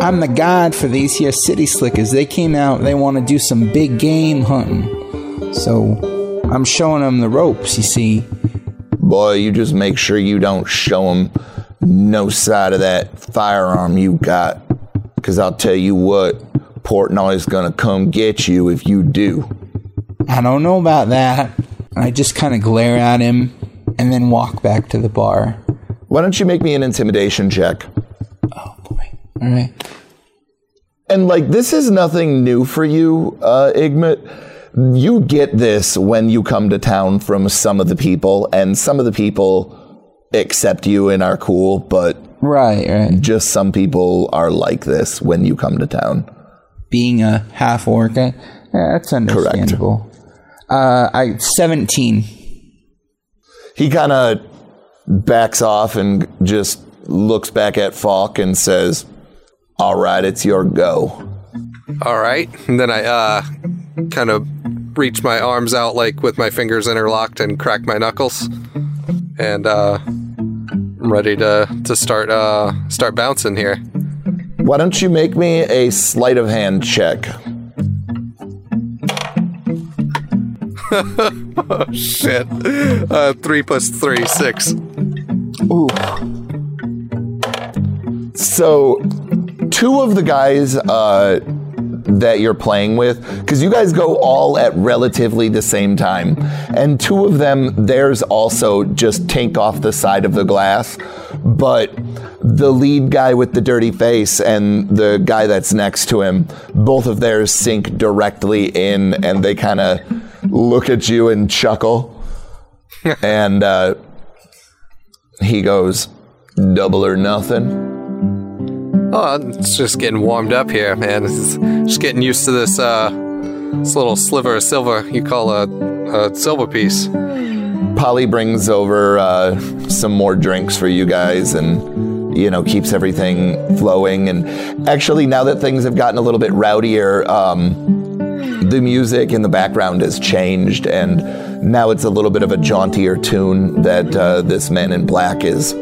I'm the guide for these here city slickers. They came out, they want to do some big game hunting. So, I'm showing them the ropes, you see. Boy, you just make sure you don't show them no side of that firearm you got. Because I'll tell you what, Portnoy's gonna come get you if you do. I don't know about that. I just kind of glare at him and then walk back to the bar. Why don't you make me an intimidation check? Oh boy. All right. And like, this is nothing new for you, uh, Igmit. You get this when you come to town from some of the people, and some of the people accept you and are cool, but Right, right. just some people are like this when you come to town. Being a half orc, yeah, that's understandable. Uh, I seventeen. He kind of backs off and just looks back at Falk and says, All right, it's your go. All right, and then I uh, kind of reach my arms out like with my fingers interlocked and crack my knuckles, and uh, I'm ready to to start uh, start bouncing here. Why don't you make me a sleight of hand check? Oh shit, uh, three plus three, six. Ooh. So, two of the guys uh, that you're playing with, because you guys go all at relatively the same time, and two of them, theirs also just tank off the side of the glass, but the lead guy with the dirty face and the guy that's next to him, both of theirs sink directly in, and they kind of look at you and chuckle. and uh, he goes, "Double or nothing." Oh, it's just getting warmed up here, man. It's just getting used to this uh, this little sliver of silver you call a, a silver piece. Polly brings over uh, some more drinks for you guys and, you know, keeps everything flowing. And actually, now that things have gotten a little bit rowdier, um, the music in the background has changed. And now it's a little bit of a jauntier tune that uh, this man in black is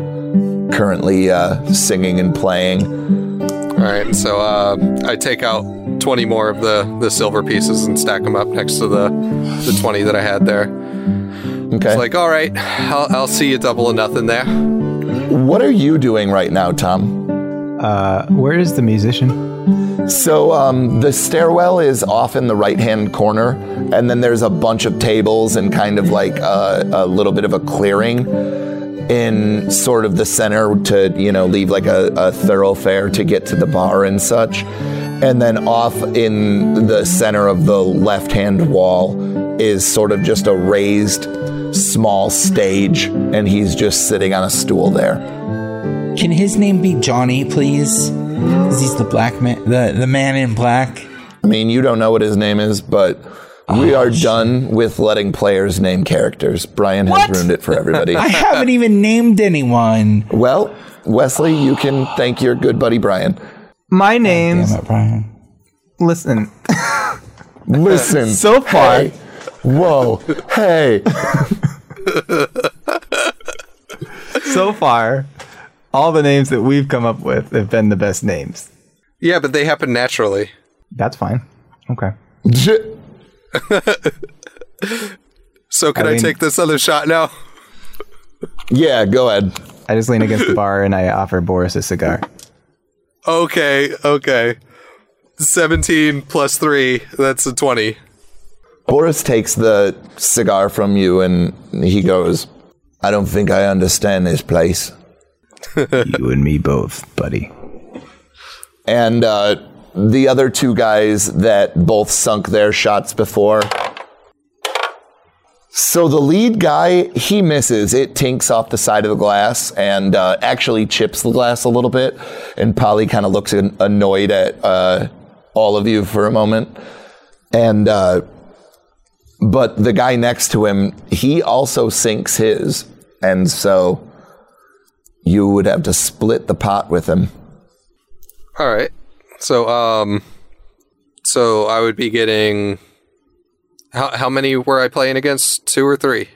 currently uh, singing and playing. All right, so uh, I take out 20 more of the, the silver pieces and stack them up next to the, the 20 that I had there. Okay. It's like, all right, I'll, I'll see you double or nothing there. what are you doing right now, Tom? Uh, where is the musician? So um, the stairwell is off in the right hand corner, and then there's a bunch of tables and kind of like a, a little bit of a clearing in sort of the center to you know leave like a, a thoroughfare to get to the bar and such. And then off in the center of the left hand wall is sort of just a raised small stage, and he's just sitting on a stool there. Can his name be Johnny, please? Because he's the black man, the, the man in black. I mean, you don't know what his name is, but we oh, are done with letting players name characters. Brian has What? ruined it for everybody. I haven't even named anyone. well, Wesley, you can thank your good buddy Brian. My name's Damn it, Brian. listen. Listen. So far, Hey. Whoa. Hey. so far, all the names that we've come up with have been the best names. Yeah, but they happen naturally. That's fine. Okay. So can I, I mean- take this other shot now? yeah, go ahead. I just lean against the bar and I offer Boris a cigar. Okay, okay. 17 plus 3, that's a 20. Boris takes the cigar from you and he goes, I don't think I understand this place. you and me both, buddy. And uh, the other two guys that both sunk their shots before. So the lead guy, he misses. It tinks off the side of the glass and uh, actually chips the glass a little bit. And Polly kind of looks an- annoyed at uh, all of you for a moment. And uh, but the guy next to him, he also sinks his, and so you would have to split the pot with him. All right. So um so I would be getting how how many were I playing against? 2 or 3?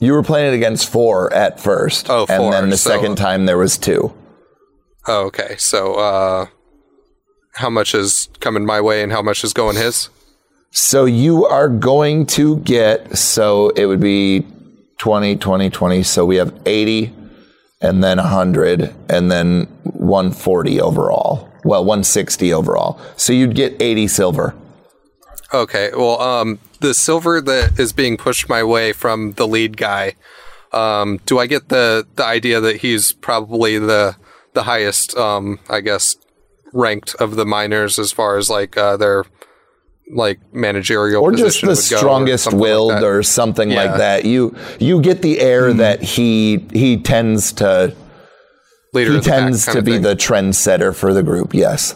You were playing it against four at first. Oh, And then the so- second time there was two. Oh, okay. So uh how much is coming my way and how much is going his? So you are going to get, so it would be 20, 20, 20. So we have 80 and then 100 and then 140 overall. Well, 160 overall. So you'd get 80 silver. Okay. Well, um, the silver that is being pushed my way from the lead guy. Um, do I get the the idea that he's probably the the highest, um, I guess, ranked of the miners as far as like uh, their like managerial or just the or strongest something like willed or something Yeah. like that. You you get the air that he he tends to leader he tends to be the trendsetter for the group. Yes.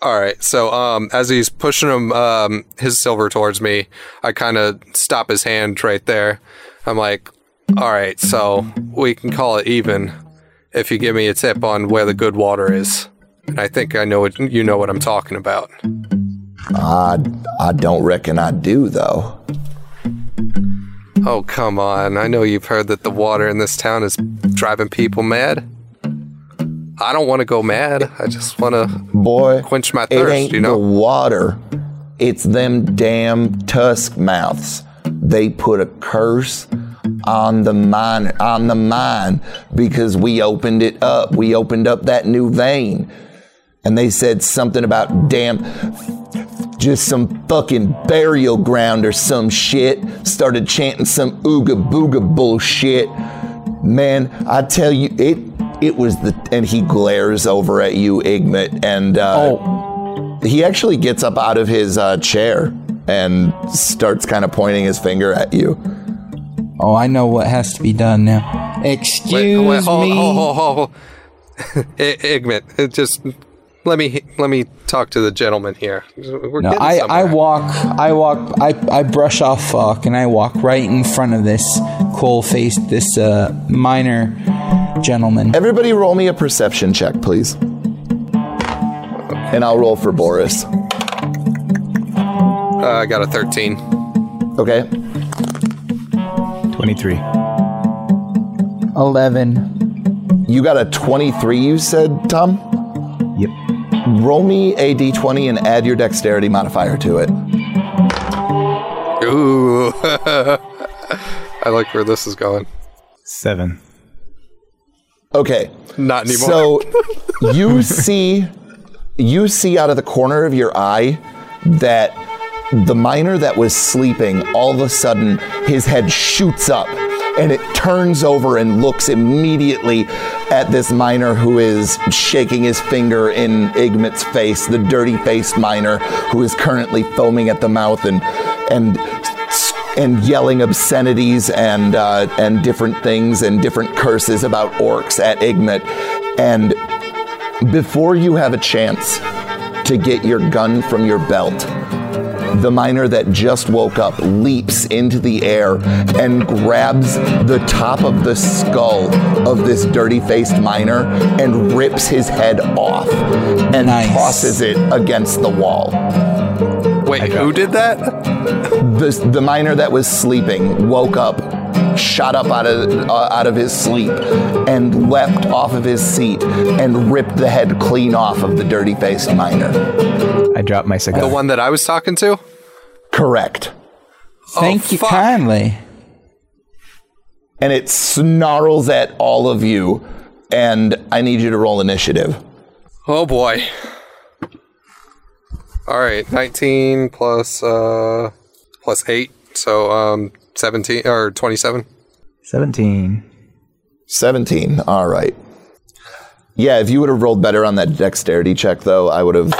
All right. So, um, as he's pushing him, um, his silver towards me, I kind of stop his hand right there. I'm like, all right, so we can call it even if you give me a tip on where the good water is. And I think I know what you know what I'm talking about. I I don't reckon I do though. Oh, come on. I know you've heard that the water in this town is driving people mad. I don't want to go mad. I just want to Boy, quench my it thirst, ain't you know? the water. It's them damn tusk mouths. They put a curse on the mine, on the mine, because we opened it up. We opened up that new vein. And they said something about damn, just some fucking burial ground or some shit. Started chanting some ooga booga bullshit. Man, I tell you, it it was the and he glares over at you, Igmit, and uh, Oh, he actually gets up out of his uh, chair and starts kind of pointing his finger at you. oh, I know what has to be done now. Excuse Wait, wait, hold, me. hold, hold, hold, hold. I- Igmit, just let me let me talk to the gentleman here. We're No, getting I, I walk, I walk, I, I brush off Falk and I walk right in front of this coal faced, this uh, miner gentleman. Everybody, roll me a perception check, please. And I'll roll for Boris. Uh, I got a thirteen. Okay. 23. 11. You got a 23, you said, Tom? Yep. Roll me a d20 and add your dexterity modifier to it. Ooh, I like where this is going. Seven. Okay. Not anymore. So you see you see out of the corner of your eye that the miner that was sleeping all of a sudden his head shoots up and it turns over and looks immediately at this miner who is shaking his finger in Igmit's face, the dirty-faced miner who is currently foaming at the mouth and and and yelling obscenities and uh, and different things and different curses about orcs at Igmit. And before you have a chance to get your gun from your belt, the miner that just woke up leaps into the air and grabs the top of the skull of this dirty faced miner and rips his head off and Nice. tosses it against the wall. Wait, who did that? the, the miner that was sleeping woke up, shot up out of uh, out of his sleep, and leapt off of his seat and ripped the head clean off of the dirty faced miner. I dropped my cigar. The one that I was talking to? Correct. Thank you fuck. kindly. And it snarls at all of you, and I need you to roll initiative. Oh boy. All right, 19 plus uh plus 8, so um 17 or 27. 17. 17. All right. Yeah, if you would have rolled better on that dexterity check, though, I would have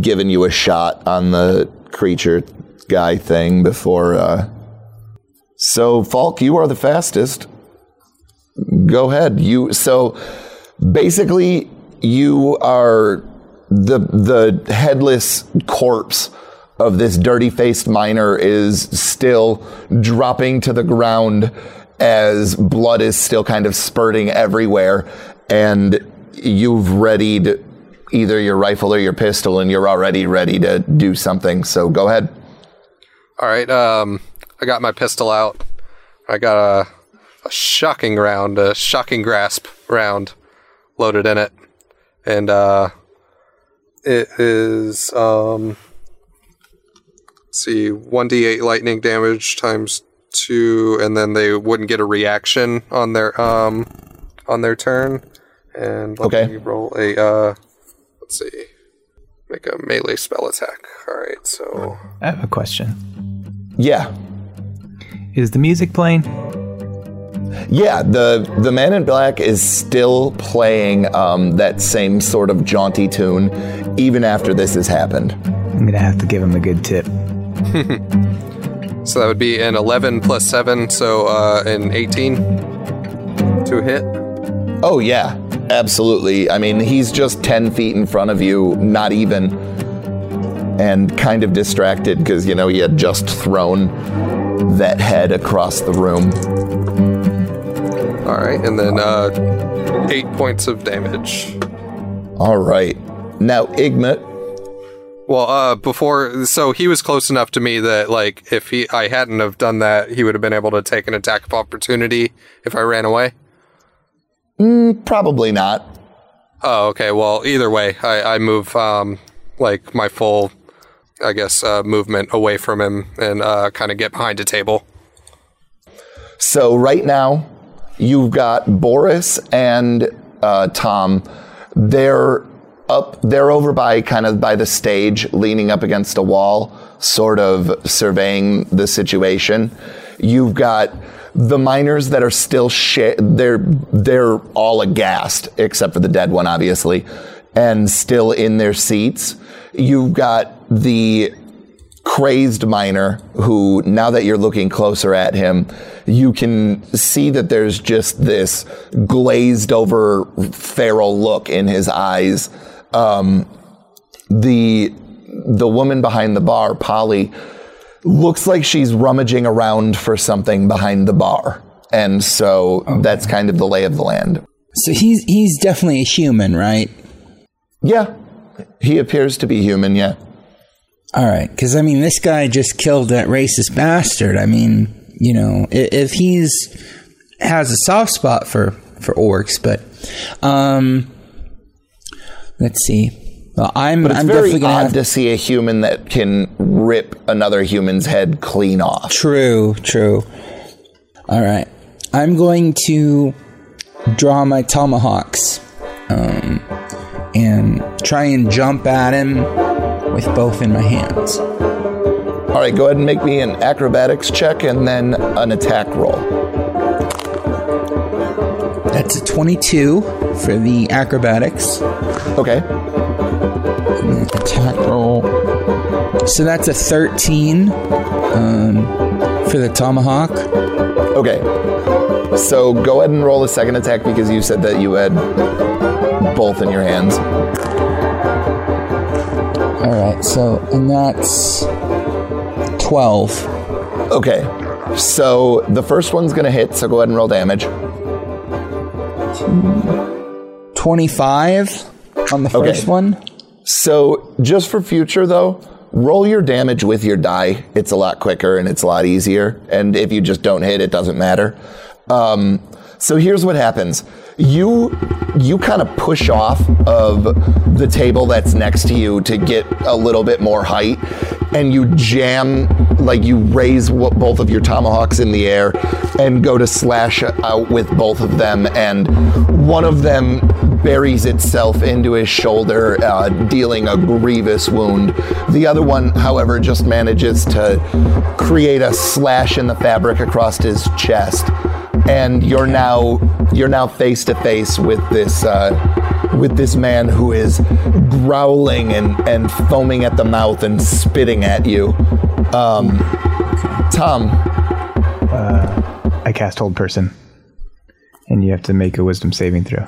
given you a shot on the creature guy thing before. Uh... So, Falk, you are the fastest. Go ahead. You so basically you are the the headless corpse of this dirty faced miner is still dropping to the ground as blood is still kind of spurting everywhere and you've readied either your rifle or your pistol and you're already ready to do something so go ahead All right, um I got my pistol out. I got a a shocking round, a shocking grasp round loaded in it. And uh it is um let's see 1d8 lightning damage times 2 and then they wouldn't get a reaction on their um on their turn. And let Okay. me roll a uh let's see. Make a melee spell attack. All right, so I have a question. Yeah Is the music playing? Yeah, the the Man in Black is still playing um, that same sort of jaunty tune, even after this has happened. I'm going to have to give him a good tip. So that would be an 11 plus 7, so uh, an 18 to hit. Oh yeah, absolutely. I mean, he's just ten feet in front of you, not even, and kind of distracted because you know he had just thrown that head across the room. All right, and then uh, 8 points of damage. All right, now Igmit. Well, uh, before, so he was close enough to me that, like, if he I hadn't have done that, he would have been able to take an attack of opportunity if I ran away. Probably not. Oh, okay. Well, either way, I, I move um, like my full, I guess, uh, movement away from him and uh, kind of get behind a table. So right now, you've got Boris and uh, Tom. They're up. They're over by kind of by the stage, leaning up against a wall, sort of surveying the situation. You've got the miners that are still sh- they're they're all aghast except for the dead one obviously and still in their seats you've got the crazed miner who now that you're looking closer at him you can see that there's just this glazed over feral look in his eyes um, the the woman behind the bar polly looks like she's rummaging around for something behind the bar. And so that's kind of the lay of the land. So he's he's definitely a human, right? Yeah. He appears to be human, yeah. All right, because I mean, this guy just killed that racist bastard. I mean, you know, i- if he's has a soft spot for for orcs, but um, let's see. Well, I'm But it's I'm very definitely gonna odd have to see a human that can rip another human's head clean off. True, true. All right. I'm going to draw my tomahawks um, and try and jump at him with both in my hands. All right, go ahead and make me an acrobatics check and then an attack roll. That's a 22 for the acrobatics. Okay. Attack roll. So that's a 13 um, for the tomahawk. Okay. So go ahead and roll a second attack because you said that you had both in your hands. All right. So, and that's 12. Okay. So the first one's to hit, so go ahead and roll damage. 25 on the Okay. first one. So, just for future though, roll your damage with your die. It's a lot quicker and it's a lot easier. And if you just don't hit, it doesn't matter. Um, so here's what happens. You you kind of push off of the table that's next to you to get a little bit more height, and you jam like you raise both of your tomahawks in the air and go to slash out with both of them, and one of them buries itself into his shoulder, uh, dealing a grievous wound. The other one, however, just manages to create a slash in the fabric across his chest, and you're now you're now face to face with this uh, with this man who is growling and, and foaming at the mouth and spitting at you. Um, Tom, I cast Hold Person. And you have to make a wisdom saving throw.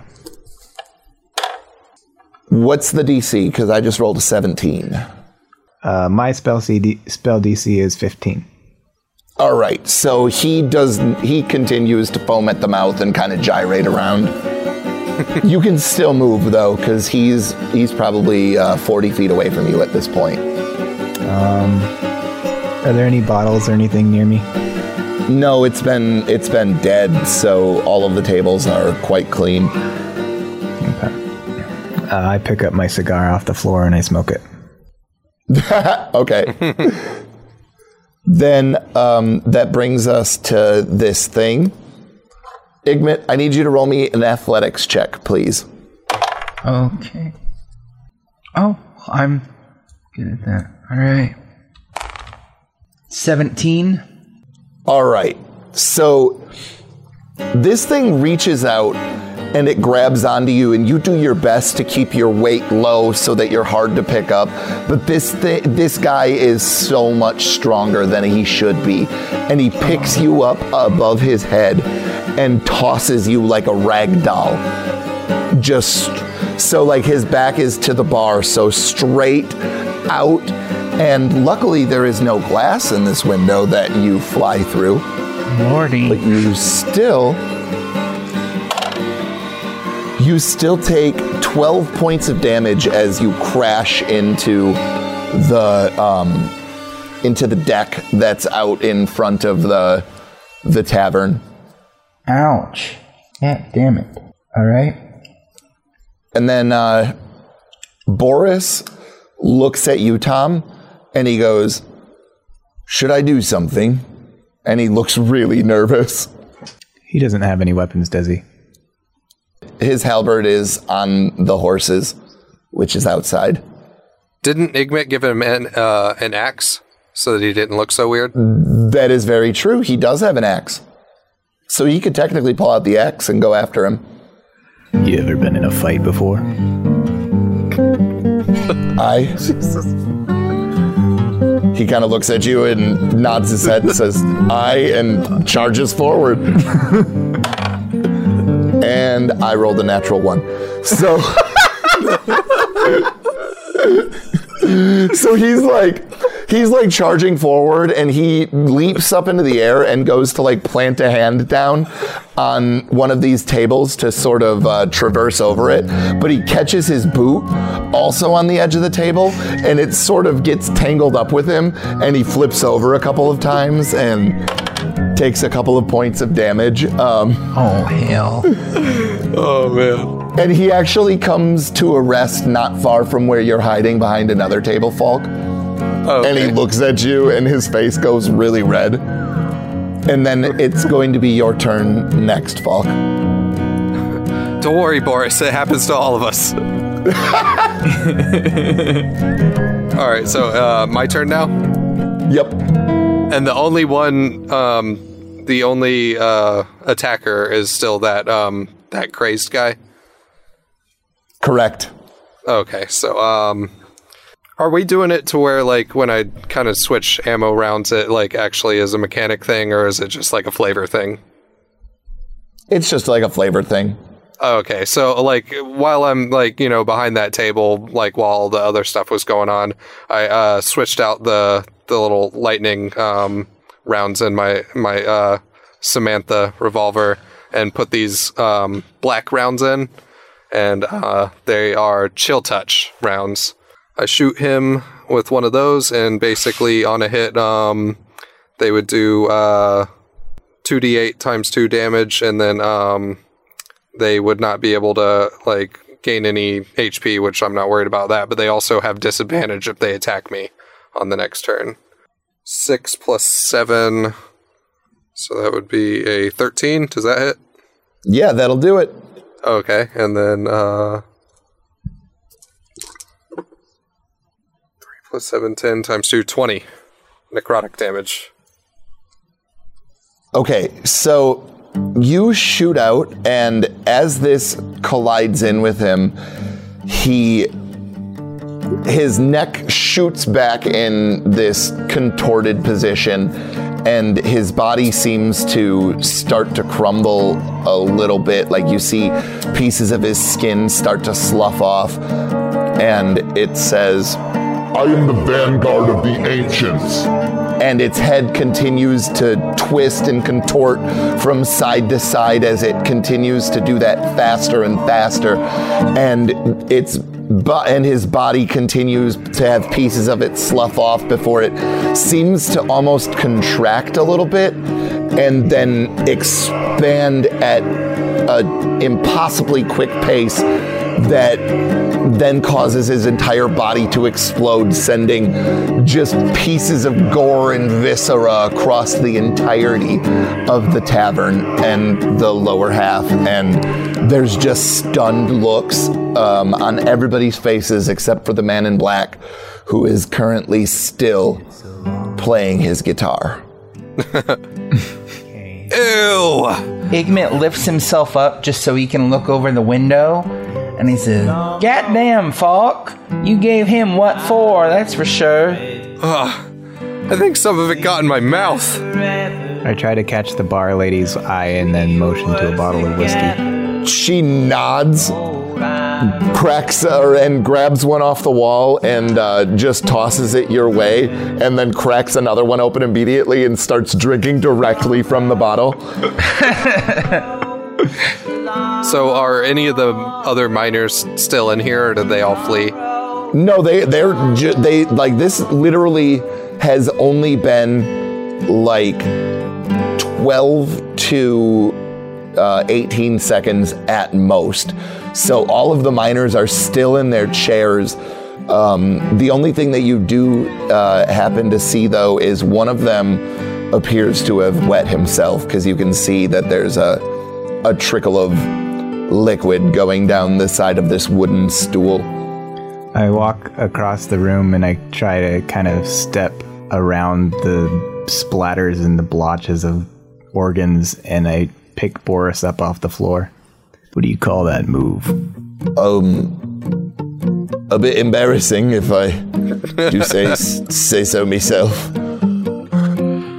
what's the DC? Because I just rolled a 17. Uh, my spell, CD, spell DC is 15. All right, so he does. He continues to foam at the mouth and kind of gyrate around. you can still move though, because he's he's probably uh, forty feet away from you at this point. Um, Are there any bottles or anything near me? No, it's been it's been dead, so all of the tables are quite clean. Uh, I pick up my cigar off the floor and I smoke it. Okay. then um, that brings us to this thing. Igmit, I need you to roll me an athletics check, please. Okay. Oh, I'm good at that. All right. 17. All right. So this thing reaches out and it grabs onto you, and you do your best to keep your weight low so that you're hard to pick up. But this thi- this guy is so much stronger than he should be, and he picks you up above his head and tosses you like a rag doll. Just so like his back is to the bar, so straight out. And luckily, there is no glass in this window that you fly through Lordy. but you still you still take 12 points of damage as you crash into the um, into the deck that's out in front of the the tavern Ouch. God damn it. All right. and then uh, Boris looks at you Tom and he goes should I do something and he looks really nervous He doesn't have any weapons, does he? His halberd is on the horses, which is outside. Didn't Igmit give him an uh, an axe so that he didn't look so weird? That is very true. He does have an axe. So he could technically pull out the axe and go after him. You ever been in a fight before? I. He kind of looks at you and nods his head and says, I, and charges forward. and I rolled a natural one. So. so he's like he's like charging forward and he leaps up into the air and goes to like plant a hand down on one of these tables to sort of uh, traverse over it but he catches his boot also on the edge of the table and it sort of gets tangled up with him and he flips over a couple of times and takes a couple of points of damage um, Oh hell! Oh man. and he actually comes to a rest not far from where you're hiding behind another table falk Okay. and he looks at you and his face goes really red. And then it's going to be your turn next, Falk. Don't worry, Boris. It happens to all of us. all right. So uh, my turn now. Yep. And the only one, um, the only uh, attacker is still that um, that crazed guy. Correct. Okay, so um, are we doing it to where like when I kind of switch ammo rounds, it like actually is a mechanic thing, or is it just like a flavor thing? It's just like a flavor thing. Okay, so like while I'm like you know behind that table, like while the other stuff was going on, I uh, switched out the the little lightning um, rounds in my my uh, Samantha revolver and put these um, black rounds in, and uh, they are chill touch rounds. I shoot him with one of those, and basically on a hit, um, they would do uh, two d eight times two damage, and then um, they would not be able to like gain any HP, which I'm not worried about that. But they also have disadvantage if they attack me on the next turn. Six plus seven, so that would be a thirteen. Does that hit? Yeah, that'll do it. Okay, and then uh, three plus seven, ten times two, 20 necrotic damage. Okay, so you shoot out, and as this collides in with him, he his neck shoots back in this contorted position and his body seems to start to crumble a little bit like you see pieces of his skin start to slough off and it says I am the vanguard of the ancients. and its head continues to twist and contort from side to side as it continues to do that faster and faster and its bu- and his body continues to have pieces of it slough off before it seems to almost contract a little bit and then expand at an impossibly quick pace that then causes his entire body to explode, sending just pieces of gore and viscera across the entirety of the tavern and the lower half. And there's just stunned looks um, on everybody's faces except for the man in black, who is currently still playing his guitar. Ew! Igmit lifts himself up just so he can look over the window, and he says, "Goddamn, Falk, you gave him what for? That's for sure." I think some of it got in my mouth. I try to catch the bar lady's eye and then motion to a bottle of whiskey. She nods, cracks uh, and grabs one off the wall and uh, just tosses it your way, and then cracks another one open immediately and starts drinking directly from the bottle. So, are any of the other miners still in here, or did they all flee? No, they they're ju- they like this. Literally has only been like twelve to uh, eighteen seconds at most. So all of the miners are still in their chairs. Um, the only thing that you do uh, happen to see though is one of them appears to have wet himself because you can see that there's a a trickle of liquid going down the side of this wooden stool. I walk across the room and I try to kind of step around the splatters and the blotches of organs and I pick Boris up off the floor. What do you call that move? Um, a bit embarrassing if I do say say so myself.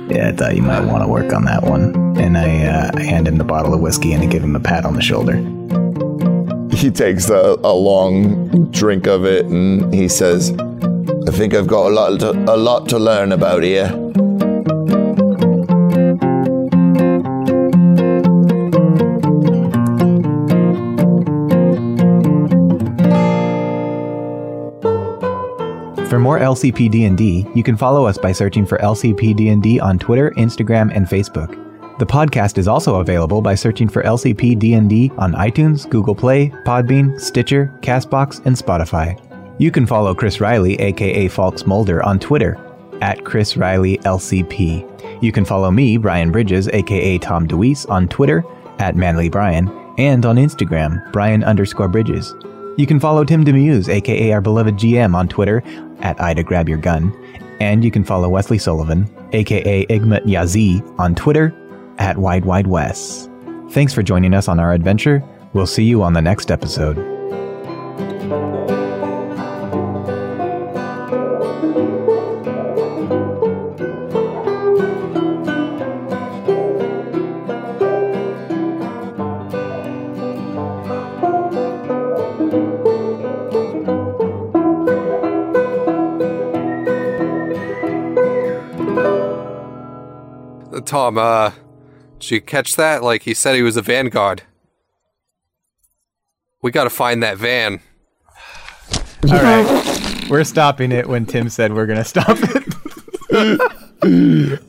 Yeah, I thought you might want to work on that one. And I, uh, I hand him the bottle of whiskey and I give him a pat on the shoulder. He takes a, a long drink of it and he says, "I think I've got a lot to, a lot to learn about here." For more LCP D&D, you can follow us by searching for LCP D&D on Twitter, Instagram, and Facebook. The podcast is also available by searching for LCP D&D on iTunes, Google Play, Podbean, Stitcher, Castbox, and Spotify. You can follow Chris Riley, aka Falk Smolder, on Twitter at Chris Riley LCP. You can follow me, Brian Bridges, aka Tom DeWeese, on Twitter at Manly Brian, and on Instagram, Brian underscore Bridges. You can follow Tim Demuse, aka our beloved GM, on Twitter at Ida Grab Your Gun, and you can follow Wesley Sullivan, aka Igmit Yazi, on Twitter at Wide Wide Wes. Thanks for joining us on our adventure. We'll see you on the next episode. Tom, uh, did you catch that? Like he said he was a vanguard. We gotta find that van. All right. We're stopping it when Tim said we're going to stop it.